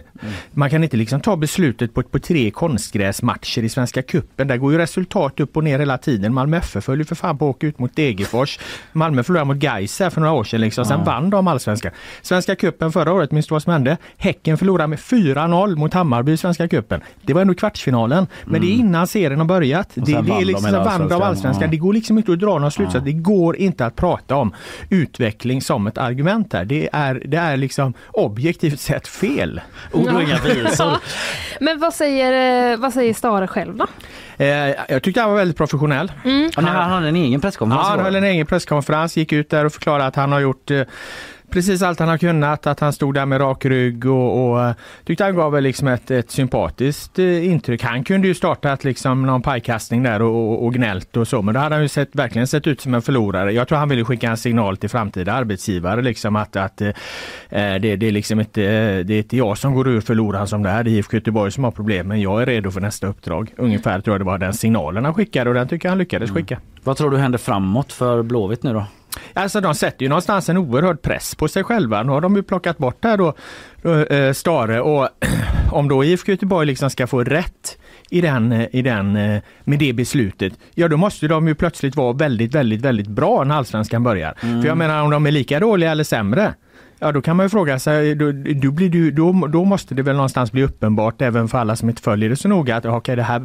Man kan inte liksom ta beslutet på, på tre konstgräsmatcher i Svenska Cupen. Där går ju resultat upp och ner hela tiden. Malmö FF höll ju för fan på att åka ut mot Degerfors. Malmö förlorade mot Gais här för några år sedan. Liksom. Sen Ja. vann de allsvenskan. Svenska Cupen förra året, minns du vad som hände? Häcken förlorade med 4-0 mot Hammarby i Svenska Cupen. Det var ändå kvartsfinalen. Men det är innan serien har börjat. Det, det är liksom, vann de allsvenskan. allsvenskan. Ja. Det går liksom inte att dra någon slutsats. Det går inte att prata om utveckling som ett argument här. Det är, det är liksom objektivt sett fel. Ord och inga visor. Men vad säger, eh, vad säger Stare själv då? Eh, jag tyckte han var väldigt professionell. Ja, nej, han hade en egen presskonferens Ja, han höll en egen presskonferens, gick ut där och förklarade att han har gjort eh, precis allt han har kunnat, att han stod där med rak rygg och, och eh, tyckte han gav väl liksom ett, ett sympatiskt eh, intryck. Han kunde ju startat liksom någon pajkastning där och, och, och gnällt och så, men då hade han ju sett, verkligen sett ut som en förlorare. Jag tror han ville skicka en signal till framtida arbetsgivare liksom att, att eh, det, det är liksom inte, det är inte jag som går ur förloraren som det är. Det är IFK Göteborg som har problem, men jag är redo för nästa uppdrag. Ungefär tror jag det var den signalen han skickade och den tycker jag han lyckades skicka. Vad tror du händer framåt för Blåvitt nu då? Alltså de sätter ju någonstans en oerhörd press på sig själva. Nu har de ju plockat bort här då, då eh, Stare och om då IFK Göteborg liksom ska få rätt i den, eh, i den, eh, med det beslutet, ja då måste de ju plötsligt vara väldigt, väldigt, väldigt bra när allsvenskan börjar. Mm. För jag menar om de är lika dåliga eller sämre, Ja då kan man ju fråga sig, då, då, blir du, då, då måste det väl någonstans bli uppenbart även för alla som inte följer det så noga att okej, det här,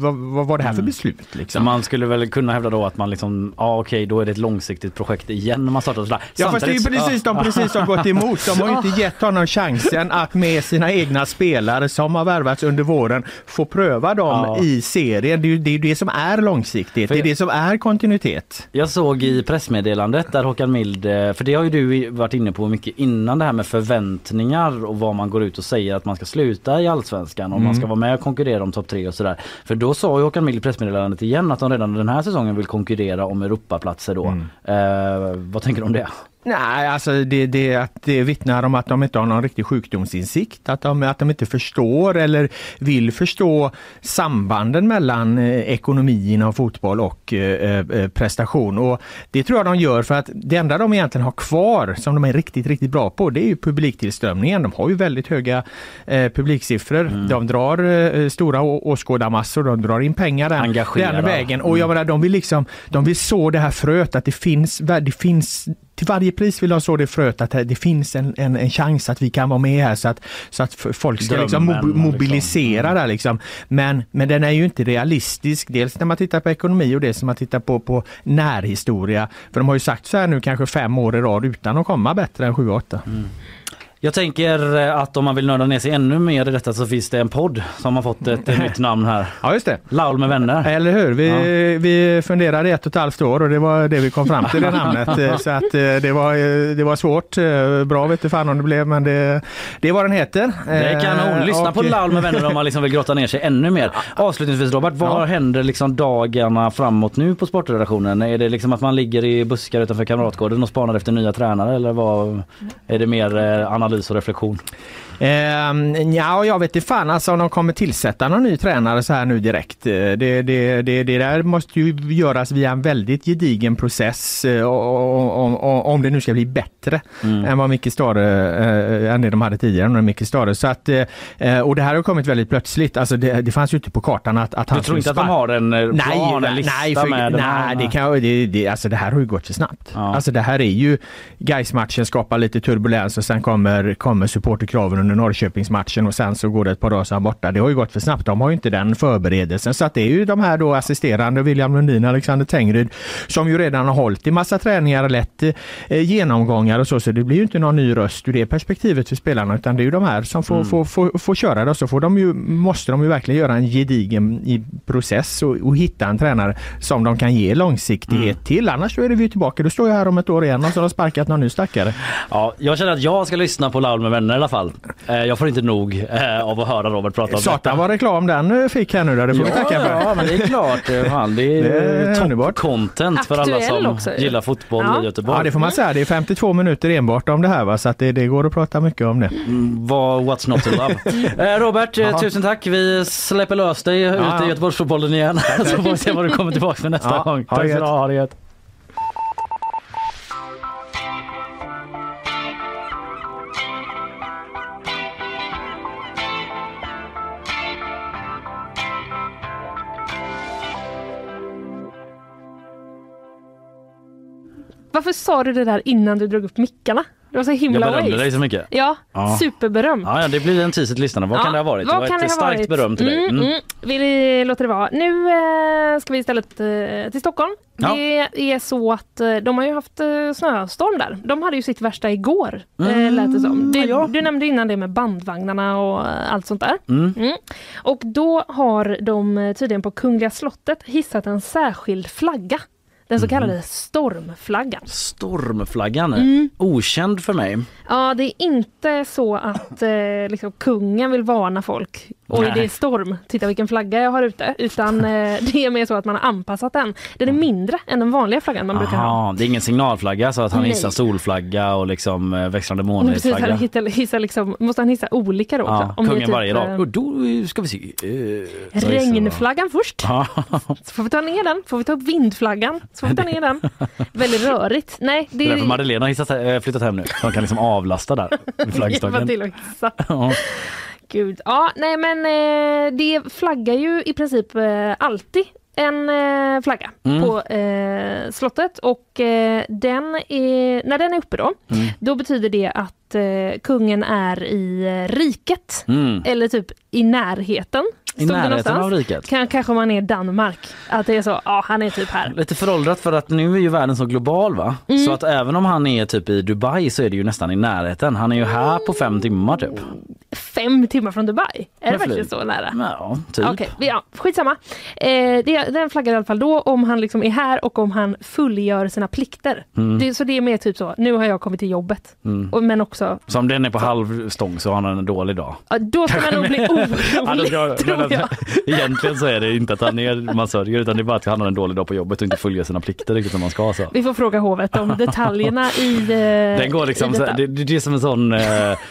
vad, vad var det här för beslut? Så Liksom? man skulle väl kunna hävda då att man liksom, ja okej då är det ett långsiktigt projekt igen när man startar sådär. Ja fast det är ju precis de precis har gått emot. De har ju inte gett honom chansen att med sina egna spelare som har värvats under våren få pröva dem Ja. i serien. Det är ju det, det som är långsiktigt. För- Det är det som är kontinuitet. Jag såg i pressmeddelandet där Håkan Mild, eh, för det har ju du varit inne på mycket innan det här med förväntningar och vad man går ut och säger att man ska sluta i Allsvenskan och man Mm. ska vara med och konkurrera om topp tre och sådär. För då sa ju Håkan Mild i pressmeddelandet igen att de redan den här säsongen vill konkurrera om Europaplatser då. Mm. Eh, vad tänker du om det? Nej, alltså det, det, att det vittnar om att de inte har någon riktig sjukdomsinsikt. Att de, att de inte förstår eller vill förstå sambanden mellan eh, ekonomi inom fotboll och eh, eh, prestation. Och det tror jag de gör för att det enda de egentligen har kvar som de är riktigt, riktigt bra på det är ju publiktillströmningen. De har ju väldigt höga eh, publiksiffror. De drar eh, stora åskådarmassor, de drar in pengar den, den vägen. Och jag menar, de vill liksom, de vill så det här fröet att det finns, det finns till varje pris vill ha så det fröet att det finns en, en, en chans att vi kan vara med här så att, så att folk ska liksom mob- mobilisera liksom. där liksom. Men, men den är ju inte realistisk. Dels när man tittar på ekonomi och dels när man tittar på, på närhistoria. För de har ju sagt så här nu kanske fem år i rad utan att komma bättre än 7-8. Jag tänker eh, att om man vill nörda ner sig ännu mer i detta så finns det en podd som har fått ett eh, nytt namn här. Ja just det. Laul med vänner. Eller hur? Vi, vi funderade ett och ett halvt år och det var det vi kom fram till det namnet. Eh, Så att det var, det var svårt. Bra vet du fan om det blev men det, det är vad den heter. Det är kanon. Lyssna Och- på Laul med vänner om man liksom vill grotta ner sig ännu mer. Avslutningsvis Robert, vad Ja. händer liksom dagarna framåt nu på sportredaktionen? Är det liksom att man ligger i buskar utanför Kamratgården och spanar efter nya tränare eller vad? Är det mer eh, analys och reflektion? Ehm, ja, jag vet inte fan alltså om de kommer tillsätta någon ny tränare så här nu direkt. Eh, Det, det, det, det där måste ju göras via en väldigt gedigen process eh, och- om det nu ska bli bättre Mm. än vad Micke Stare, eh, än det de hade tidigare när Micke Stare. Så att, och det här har kommit väldigt plötsligt. Alltså det, det fanns ju inte på kartan att, att han Du tror inte att de har en plan, en lista nej, för, med? nej, det, kan, det, det, alltså det här har ju gått för snabbt. Alltså det här är ju Gais-matchen skapar lite turbulens och sen kommer, kommer supporterkraven under Norrköpingsmatchen och sen så går det ett par dagar så han borta. Det har ju gått för snabbt. De har ju inte den förberedelsen. Så att det är ju de här då assisterande William Lundin, Alexander Tengryd som ju redan har hållit i massa träningar, lett eh, genomgångar och så. Så det blir ju inte någon ny röst ur det perspektivet för spelarna utan det är ju de här som får, Mm. får, får, får köra det och så får de ju, måste de ju verkligen göra en gedigen i process och, och hitta en tränare som de kan ge långsiktighet Mm. till. Annars så är det vi tillbaka. Då står jag här om ett år igen och så har de sparkat någon ny stackare. Ja, jag känner att jag ska lyssna på Laul med vänner i alla fall. Eh, Jag får inte nog eh, av att höra Robert prata om Satan vad reklam den eh, fick här nu då. Det får vi tacka för. Ja, men det är klart. Fan, det är, Det är content för alla som också gillar fotboll Ja. i Göteborg. Ja det får man säga. Det är 52 minuter enbart om det här va? så att det, det går att prata mycket om det. Mm, vad what's not to love. Robert, Jaha. tusen tack. Vi släpper lös dig ute ja. i Göteborgsfotbollen igen. Så får vi se vad du kommer tillbaka med nästa Ja, gång. ha Tack så du ha. Ha det gött. Varför sa du det där innan du drog upp mickarna? Det var så himla Jag berömde waste. dig så mycket. Ja, Ja. superberöm. Ja, ja, det blir en teaser till lyssnarna. Vad Ja, kan det ha varit? vad det var kan ett det ha starkt varit? beröm till dig. Mm, Mm. mm. Vi låter det vara. Nu eh, ska vi istället eh, till Stockholm. Ja. Det är så att eh, de har ju haft snöstorm där. De hade ju sitt värsta igår, Mm, lät det som. Du, ja. du nämnde innan det med bandvagnarna och allt sånt där. Mm. Mm. Och då har de tydligen på Kungliga slottet hissat en särskild flagga. Den så kallade stormflaggan. Stormflaggan, Mm. okänd för mig. Ja, det är inte så att eh, liksom, kungen vill varna folk. Oj, det är storm. Titta vilken flagga jag har ute. Utan eh, det är mer så att man har anpassat den. Den är mindre än den vanliga flaggan man brukar ha. Aha, det är ingen signalflagga så att han Nej. hissar solflagga och liksom eh, växlande Precis, han hissar liksom, måste han hissa olika då? Ja, Om kungen typ, varje dag. eh, Och då ska vi se. eh, Regnflaggan först. Så får vi ta ner den. Får vi ta upp vindflaggan. Vi ta ner den. Väldigt rörigt. Nej, Det det är därför Madeleine har äh, flyttat hem nu. Så de kan liksom avlasta där vid flaggstången. till att hissa. Ja. Gud. Ja, nej men eh, det flaggar ju i princip eh, alltid en eh, flagga Mm. på eh, slottet och eh, den är, när den är uppe då, Mm. då betyder det att eh, kungen är i eh, riket Mm. eller typ i närheten. I stod närheten av riket. Kan, kanske man är i Danmark, att det är så, ja han är typ här. Lite föråldrat för att nu är ju världen så global va? Mm. Så att även om han är typ i Dubai så är det ju nästan i närheten. Han är ju här på fem timmar typ. Fem timmar från Dubai, är det verkligen så nära? Ja, typ. Okej, vi- ja, skitsamma. Eh, det, den flaggar i alla fall då om han liksom är här och om han fullgör sina plikter. Mm. Det, så det är mer typ så, nu har jag kommit till jobbet. Mm. Och, men också, Så om den är på halv stång så har han en dålig dag. ja, då ska man nog bli orolig, alltså, jag. Egentligen så är det inte att han är man sörjer utan det är bara att han har en dålig dag på jobbet och inte fullgör sina plikter riktigt som man ska. Så. Vi får fråga hovet om detaljerna i eh, Den går liksom, så, det, det är som en sån eh,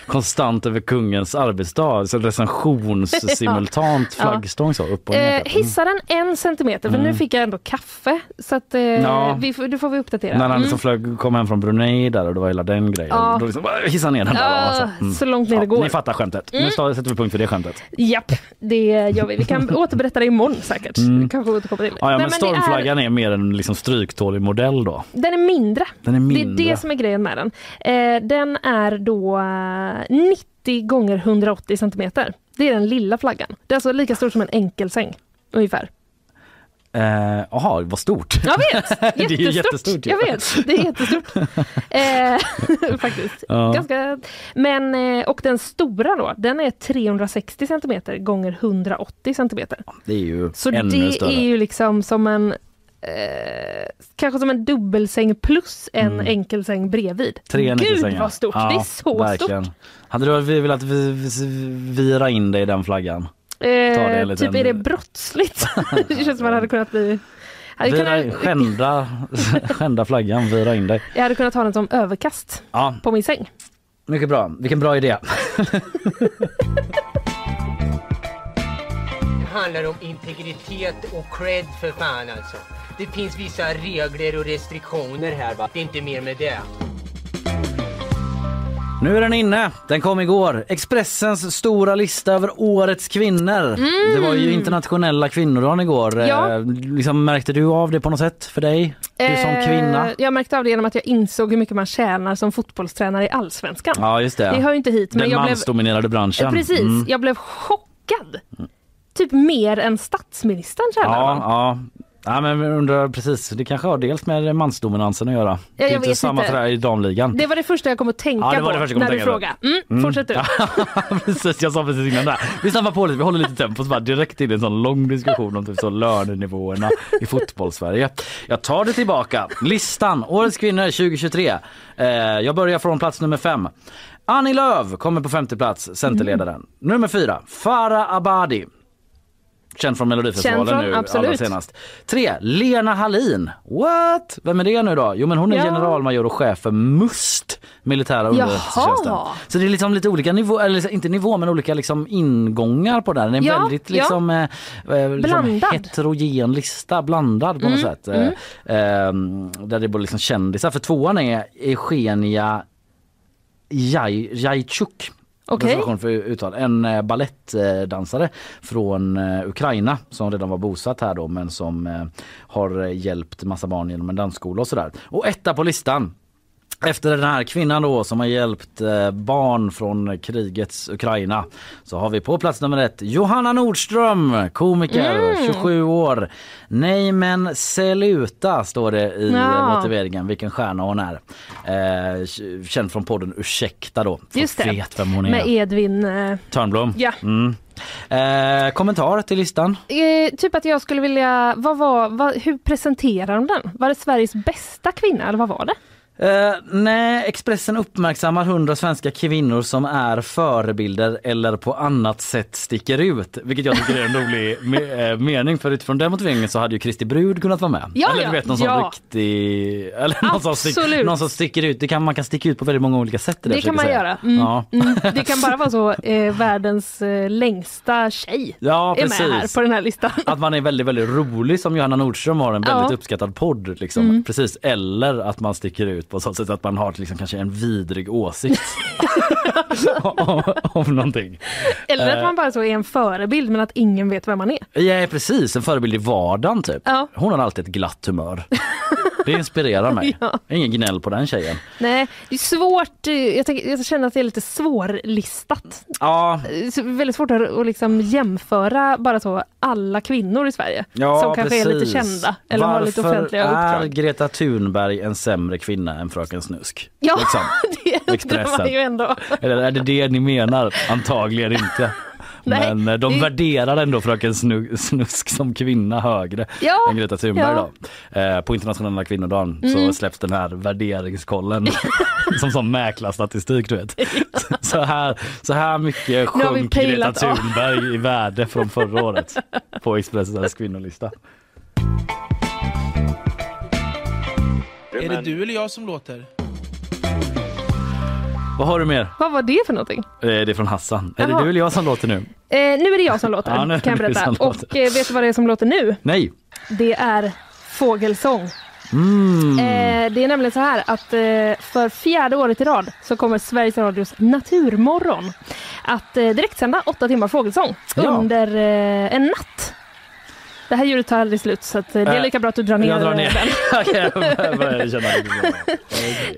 konstant över kungens arbetsdag, så recensionssimultant Ja. flaggstång så upp och ner. Eh, hissa den en centimeter, för Mm. nu fick jag ändå kaffe. Så att, eh, Ja. vi, det får vi uppdatera. När han Mm. liksom flög, kom hem från Brunei där och det var hela den grejen. Ja. Då liksom, hissa ner den där. Ja, alltså. så långt ner det går. Ni fattar skämtet. Nu Mm. sätter vi punkt för det skämtet. Japp, det gör vi. Vi kan återberätta det imorgon säkert. Mm. Kanske återkommer till. Ja, ja, Nej, men det är- stormflaggan är... mer en liksom stryktålig modell då. Den är mindre. Den är mindre. Det är det som är grejen med den. Eh, den är då eh, 90 gånger 180 centimeter. Det är den lilla flaggan. Det är alltså lika stort som en enkelsäng ungefär. Eh, Jaha, vad stort. Jag vet! det är Jättestort. Jag vet, det är jättestort. eh, faktiskt. Ja. Ganska, men, eh, och den stora då, den är 360 centimeter gånger 180 centimeter. Det är ju Så ännu det större. är ju liksom som en Eh, kanske som en dubbelsäng plus en Mm. enkelsäng bredvid. Tre Gud vad stort! Ja, det är så verkligen. stort. Hade du velat vi- vi- vira in dig i den flaggan? Eh, en Typ är det brottsligt? det känns som man hade kunnat bli... Hade Vira kunnat, skända, skända flaggan, vira in dig. jag hade kunnat ha den som överkast Ja, på min säng. mycket bra. Vilken bra idé. Det handlar om integritet och cred för fan alltså. Det finns vissa regler och restriktioner här va. Det är inte mer med det. Nu är den inne. Den kom igår. Expressens stora lista över årets kvinnor. Det var ju internationella kvinnodagen igår. Mm. Ja. Eh, liksom, märkte du av det på något sätt för dig? Du som Eh, kvinna? Jag märkte av det genom att jag insåg hur mycket man tjänar som fotbollstränare i Allsvenskan. Ja, just det. Det hör inte hit. Men Den jag blev, mansdominerade branschen. Eh, Precis, Mm. jag blev chockad. Typ mer än statsministern tjänar Ja, man. ja. Ja, men jag undrar precis. Det kanske har dels med mansdominansen att göra. det är inte samma inte. i damligan. Det var det första jag kom att tänka Ja, det var på det första jag kom när att du på. frågade. Mm, Mm. Fortsätt du. precis, jag sa precis innan där. Vi snappar på lite, vi håller lite tempo så bara direkt in i en sån lång diskussion om typ så lönenivåerna i fotbollssverige. Jag tar det tillbaka. Listan, Årets kvinnor 2023. Eh, jag börjar från plats nummer fem. Annie Lööf kommer på femte plats, Centerledaren. Mm. Nummer fyra, Farah Abadi. Känd från Melodifestivalen Känd från, nu absolut. allra senast. Tre, Lena Hallin. What? Vem är det nu då? Jo men hon är Ja. generalmajor och chef för MUST, militära underrättelsetjänsten. Så det är liksom lite olika nivåer, eller inte nivå men olika liksom ingångar på den. En Ja, väldigt ja. liksom, eh, eh, liksom Blandad. heterogen lista, blandad på något Mm, sätt. Eh, eh, där det är både liksom kändisar. För tvåan är Eugenia Jaj- Okej. Reservation för uttal. En eh, ballettdansare från eh, Ukraina som redan var bosatt här då men som eh, har eh, hjälpt massa barn genom en dansskola och sådär. Och etta på listan efter den här kvinnan då som har hjälpt eh, barn från krigets Ukraina så har vi på plats nummer ett Johanna Nordström, komiker, Mm. 27 år. Nej men sluta står det i Ja. eh, motiveringen vilken stjärna hon är. Eh, känd från podden Ursäkta då. Just det. vet vem hon är. Med Edvin. Eh, Törnblom. Ja. Mm. Eh, kommentar till listan? eh, typ att jag skulle vilja, vad var, vad, hur presenterar de den? Var det Sveriges bästa kvinna eller vad var det? Eh, nej, Expressen uppmärksammar 100 svenska kvinnor som är förebilder eller på annat sätt sticker ut. Vilket jag tycker är en rolig me- eh, mening för utifrån den motiveringen så hade ju Kristi Brud kunnat vara med. Ja, eller du vet någon ja. riktig... Eller någon som, stick, någon som sticker ut. Det kan, man kan sticka ut på väldigt många olika sätt. Det jag kan man försöker göra. säga. Mm. Ja. Mm. Det kan bara vara så eh, världens eh, längsta tjej Ja, är med här precis. på den här listan. Att man är väldigt, väldigt rolig som Johanna Nordström har en väldigt uppskattad podd. Liksom. Mm. Precis. Eller att man sticker ut på så sätt att man har liksom kanske en vidrig åsikt om, om någonting. Eller att Eh, man bara så är en förebild men att ingen vet vem man är. Ja precis, en förebild i vardagen typ. Ja. Hon har alltid ett glatt humör. Det inspirerar mig. Ja. Ingen gnäll på den tjejen. Nej, det är svårt. eh, Jag, tänker, jag känner att det är lite svårlistat. Ja, Väldigt svårt att, att liksom jämföra bara så alla kvinnor i Sverige ja som kanske är lite precis. kända eller har lite Varför offentliga är uppdrag. Greta Thunberg en sämre kvinna än Fröken Snusk? Ja, Liksom. det undrar man ju ändå. Eller är det det ni menar? Antagligen inte. Nej, Men eh, de det- värderar ändå Fröken Snu- Snusk som kvinna högre Ja, än Greta Thunberg. ja. Då. Eh, på internationella kvinnodagen så Mm. släpps den här värderingskollen som som mäklarstatistik du vet. Så här, så här mycket sjönk Greta av. Thunberg i värde från förra året på Expressens kvinnolista. Är det du eller jag som låter? Vad har du mer? Vad var det för någonting? Eh, Det är från Hassan. Är det Jaha. du eller jag som låter nu? Eh, nu är det jag som låter, Ja, kan jag berätta. Och eh, vet du vad det är som låter nu? Nej. Det är fågelsång. Mm. Eh, det är nämligen så här att eh, för fjärde året i rad så kommer Sveriges Radios Naturmorgon att eh, direktsända åtta timmar fågelsång Ja. under eh, en natt. Det här ljudet tar aldrig slut så eh, det är lika bra att du drar ner, Jag drar ner. den.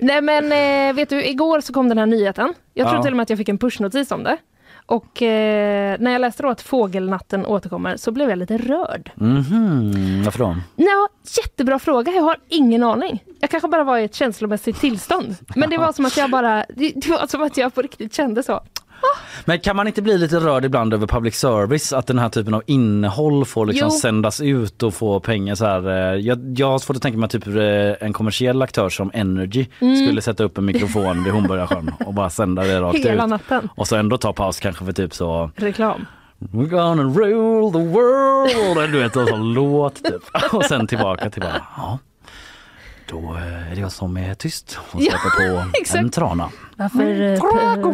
Nej men eh, vet du, igår så kom den här nyheten. Jag tror Ja. till och med att jag fick en pushnotis om det. Och eh, när jag läste då att fågelnatten återkommer så blev jag lite rörd. Mhm, varför då? Ja, jättebra fråga, jag har ingen aning. Jag kanske bara var i ett känslomässigt tillstånd. Men det var som att jag bara, det det var som att jag på riktigt kände så. Men kan man inte bli lite rörd ibland över public service? Att den här typen av innehåll får liksom Jo. sändas ut och få pengar så här. eh, Jag, jag har svårt att tänka mig typ eh, en kommersiell aktör som Energy Mm. skulle sätta upp en mikrofon vid Hornborgasjön och bara sända det rakt Hela ut. natten. Och så ändå ta paus kanske för typ så Reklam. We're gonna rule the world. Du vet en sån låt typ. Och sen tillbaka till bara ja. Då eh, är det jag som är tyst och Ja, släpper på en exakt. trana. Varför, eh,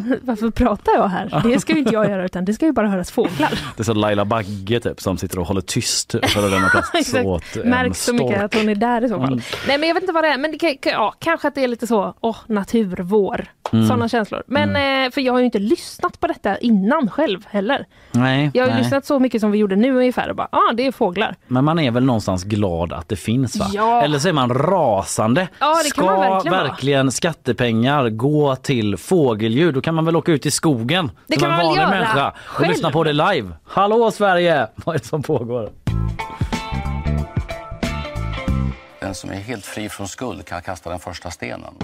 p- varför pratar jag här? Det ska ju inte jag göra utan det ska ju bara höras fåglar. Det är så Laila Bagge typ som sitter och håller tyst för att lämna plats åt en Märks så mycket att hon är där i så fall. Mm. Nej men jag vet inte vad det är, men det ja, kanske att det är lite så, åh, natur, vår, Mm. sådana känslor. Men eh, för jag har ju inte lyssnat på detta innan själv heller. Nej, Jag har ju nej. lyssnat så mycket som vi gjorde nu ungefär och bara, ja ah, det är fåglar. Men man är väl någonstans glad att det finns va? Ja. Eller så är man rasande. Ja, det Ska kan man verkligen vara. verkligen skattepengar gå till fågelljud då kan man väl åka ut i skogen Det som kan en man vanlig göra människa och själv. lyssna på det live. Hallå Sverige! Vad är det som pågår? Den som är helt fri från skuld kan kasta den första stenen.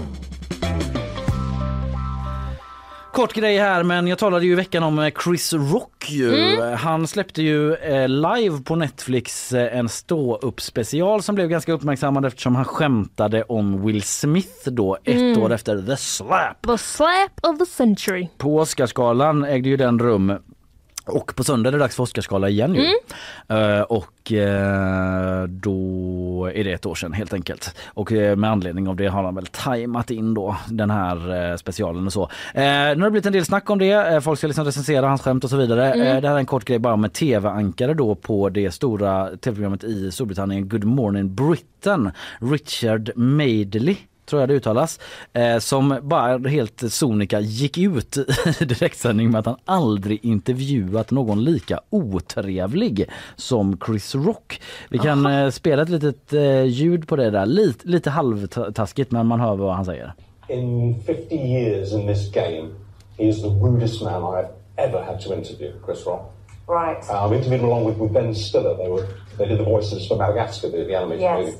Kort grej här men jag talade ju i veckan om eh, Chris Rock. Mm. Han släppte ju eh, live på Netflix eh, en stå-upp special som blev ganska uppmärksammad eftersom han skämtade om Will Smith då ett Mm. år efter The Slap. The slap of the century. På Oscarsgalan ägde ju den rum och på söndag är det dags för Oscarsgala igen ju. Eh, och eh, då är det ett år sedan helt enkelt. Och eh, med anledning av det har han väl tajmat in då den här specialen och så. Nu har det blivit en del snack om det. Folk ska liksom recensera hans skämt och så vidare. Mm. Det här är en kort grej bara med tv-ankare då på det stora tv-programmet i Storbritannien Good Morning Britain. Richard Madeley tror jag det uttalas, eh, som bara helt sonika gick ut i direktsändning med att han aldrig intervjuat någon lika otrevlig som Chris Rock. Vi kan eh, spela ett litet eh, ljud på det där, lite, lite halvtaskigt men man hör vad han säger. In 50 years in this game, he is the rudest man I've ever had to interview, Chris Rock. Right. Uh, I've interviewed him along with, with Ben Stiller. They were they did the voices for Madagascar, the, the animated Yes. movie.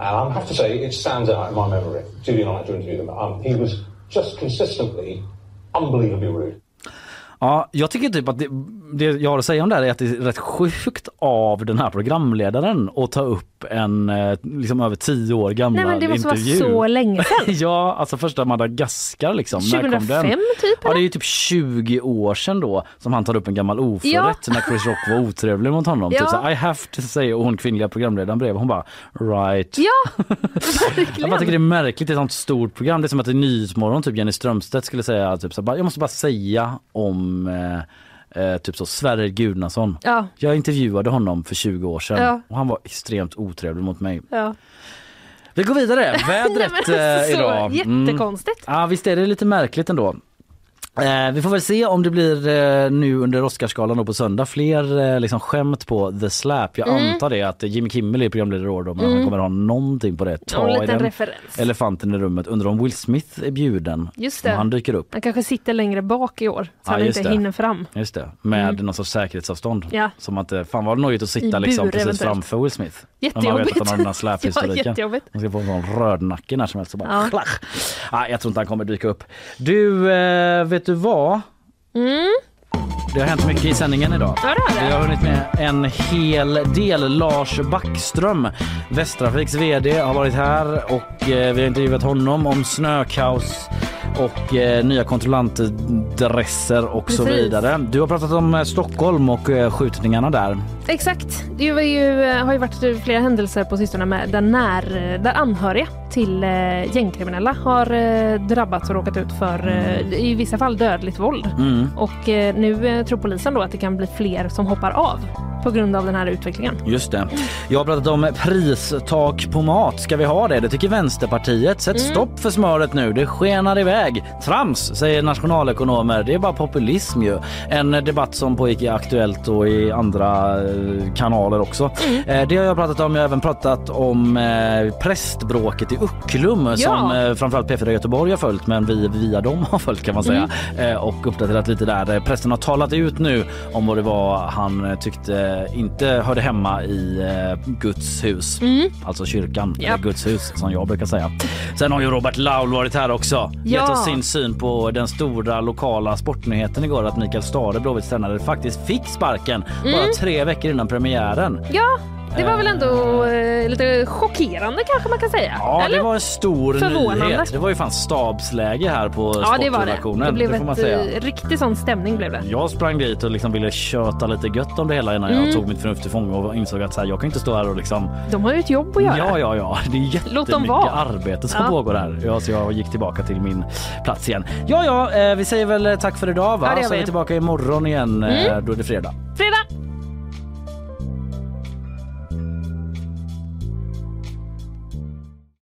And I have to say, it stands out in my memory. Julie and I had to interview him. Um, he was just consistently unbelievably rude. Ja, jag tycker typ att det, det jag har att säga om det här är att det är rätt sjukt av den här programledaren att ta upp en eh, liksom över tio år gammal Nej men det måste intervju. vara så länge sedan. ja, alltså första Madagaskar liksom. När kom 2005 den? typ? Ja, det är ju typ 20 år sedan då som han tar upp en gammal oförrätt Ja. när Chris Rock var otrevlig mot honom. Ja. Typ så, I have to say och hon kvinnliga programledaren bredvid hon bara right. Ja, Jag bara tycker det är märkligt, det är ett sånt stort program. Det är som att i Nyhetsmorgon typ Jenny Strömstedt skulle säga typ så, jag måste bara säga om eh, eh, typ så Sverre Gudnason. Ja. Jag intervjuade honom för 20 år sedan Ja. och han var extremt otrevlig mot mig. Ja. Vi går vidare. Vädret Nej, men alltså, eh, idag. jättekonstigt. Ja visst är det lite märkligt ändå. Eh, vi får väl se om det blir eh, nu under Oscarsgalan då på söndag fler eh, liksom skämt på The Slap. Jag Mm. antar det att Jimmy Kimmel är programledare i år då men Mm. han kommer ha någonting på det. Ja, en Ta i den referens. elefanten i rummet. Undrar om Will Smith är bjuden. Just Om det. han dyker upp. Han kanske sitter längre bak i år så Ja, han inte det. hinner fram. Just det, med Mm. någon sorts säkerhetsavstånd. Ja. Som att det fan var det nojigt att sitta I liksom bur, precis eventuellt. framför Will Smith. När man Jättejobbigt. vet att han har den här Ja, släphistoriken. jättejobbigt. Han ska få en sån rödnacke när som helst och bara Ja. Ah, jag tror inte han kommer dyka upp. Du, eh, vet du vad? Mm. Det har hänt mycket i sändningen idag. Ja, det har. Vi har hunnit med en hel del. Lars Backström, Västtrafiks VD, har varit här och eh, vi har intervjuat honom om snökaos och eh, nya kontrollantadresser och så Precis. vidare. Du har pratat om eh, Stockholm och eh, skjutningarna där. Exakt. Det var ju, har ju varit flera händelser på sistone med där, när, där anhöriga till eh, gängkriminella har eh, drabbats och råkat ut för eh, i vissa fall dödligt våld. Mm. Och eh, nu eh, tror polisen då att det kan bli fler som hoppar av på grund av den här utvecklingen. Just det. Jag har pratat om pristak på mat. Ska vi ha det? Det tycker Vänsterpartiet. Sätt Mm. stopp för smöret nu. Det skenar iväg. Trams, säger nationalekonomer. Det är bara populism ju. En debatt som pågick i Aktuellt och i andra eh, kanaler också. Mm. Eh, Det har jag pratat om. Jag har även pratat om eh, prästbråket i Ucklum som eh, framförallt P4 Göteborg har följt men vi via dem har följt kan man säga Mm. eh, och uppdaterat lite där. Eh, Prästen har talat ut nu om vad det var han eh, tyckte inte hörde hemma i eh, Guds hus. Mm. Alltså kyrkan, Japp. eller Guds hus som jag brukar säga. Sen har ju Robert Laul varit här också. Gett Ja. oss sin syn på den stora lokala sportnyheten igår att Mikael Stare, Blåvitts tränare, faktiskt fick sparken Mm. bara tre veckor innan premiären. Ja, det var väl ändå eh, lite chockerande kanske man kan säga. Ja, Eller? det var en stor Förvånande. nyhet. Det var ju fan stabsläge här på Ja, det var det. sportredaktionen. Det blev får man ett säga. eh, riktig sån stämning blev det. Jag sprang dit och liksom ville köta lite gött om det hela innan Mm. jag tog mitt förnuft till fånga och insåg att så här, jag kan inte stå här och liksom... De har ju ett jobb att göra. Ja, ja, ja. Det är Låt jättemycket vara. arbete som Ja. pågår här. Ja, så jag gick tillbaka till min plats igen. Ja, ja, eh, vi säger väl tack för idag va? Ja, det gör så är vi. vi tillbaka imorgon igen. eh, Mm. Då är det fredag. Fredag!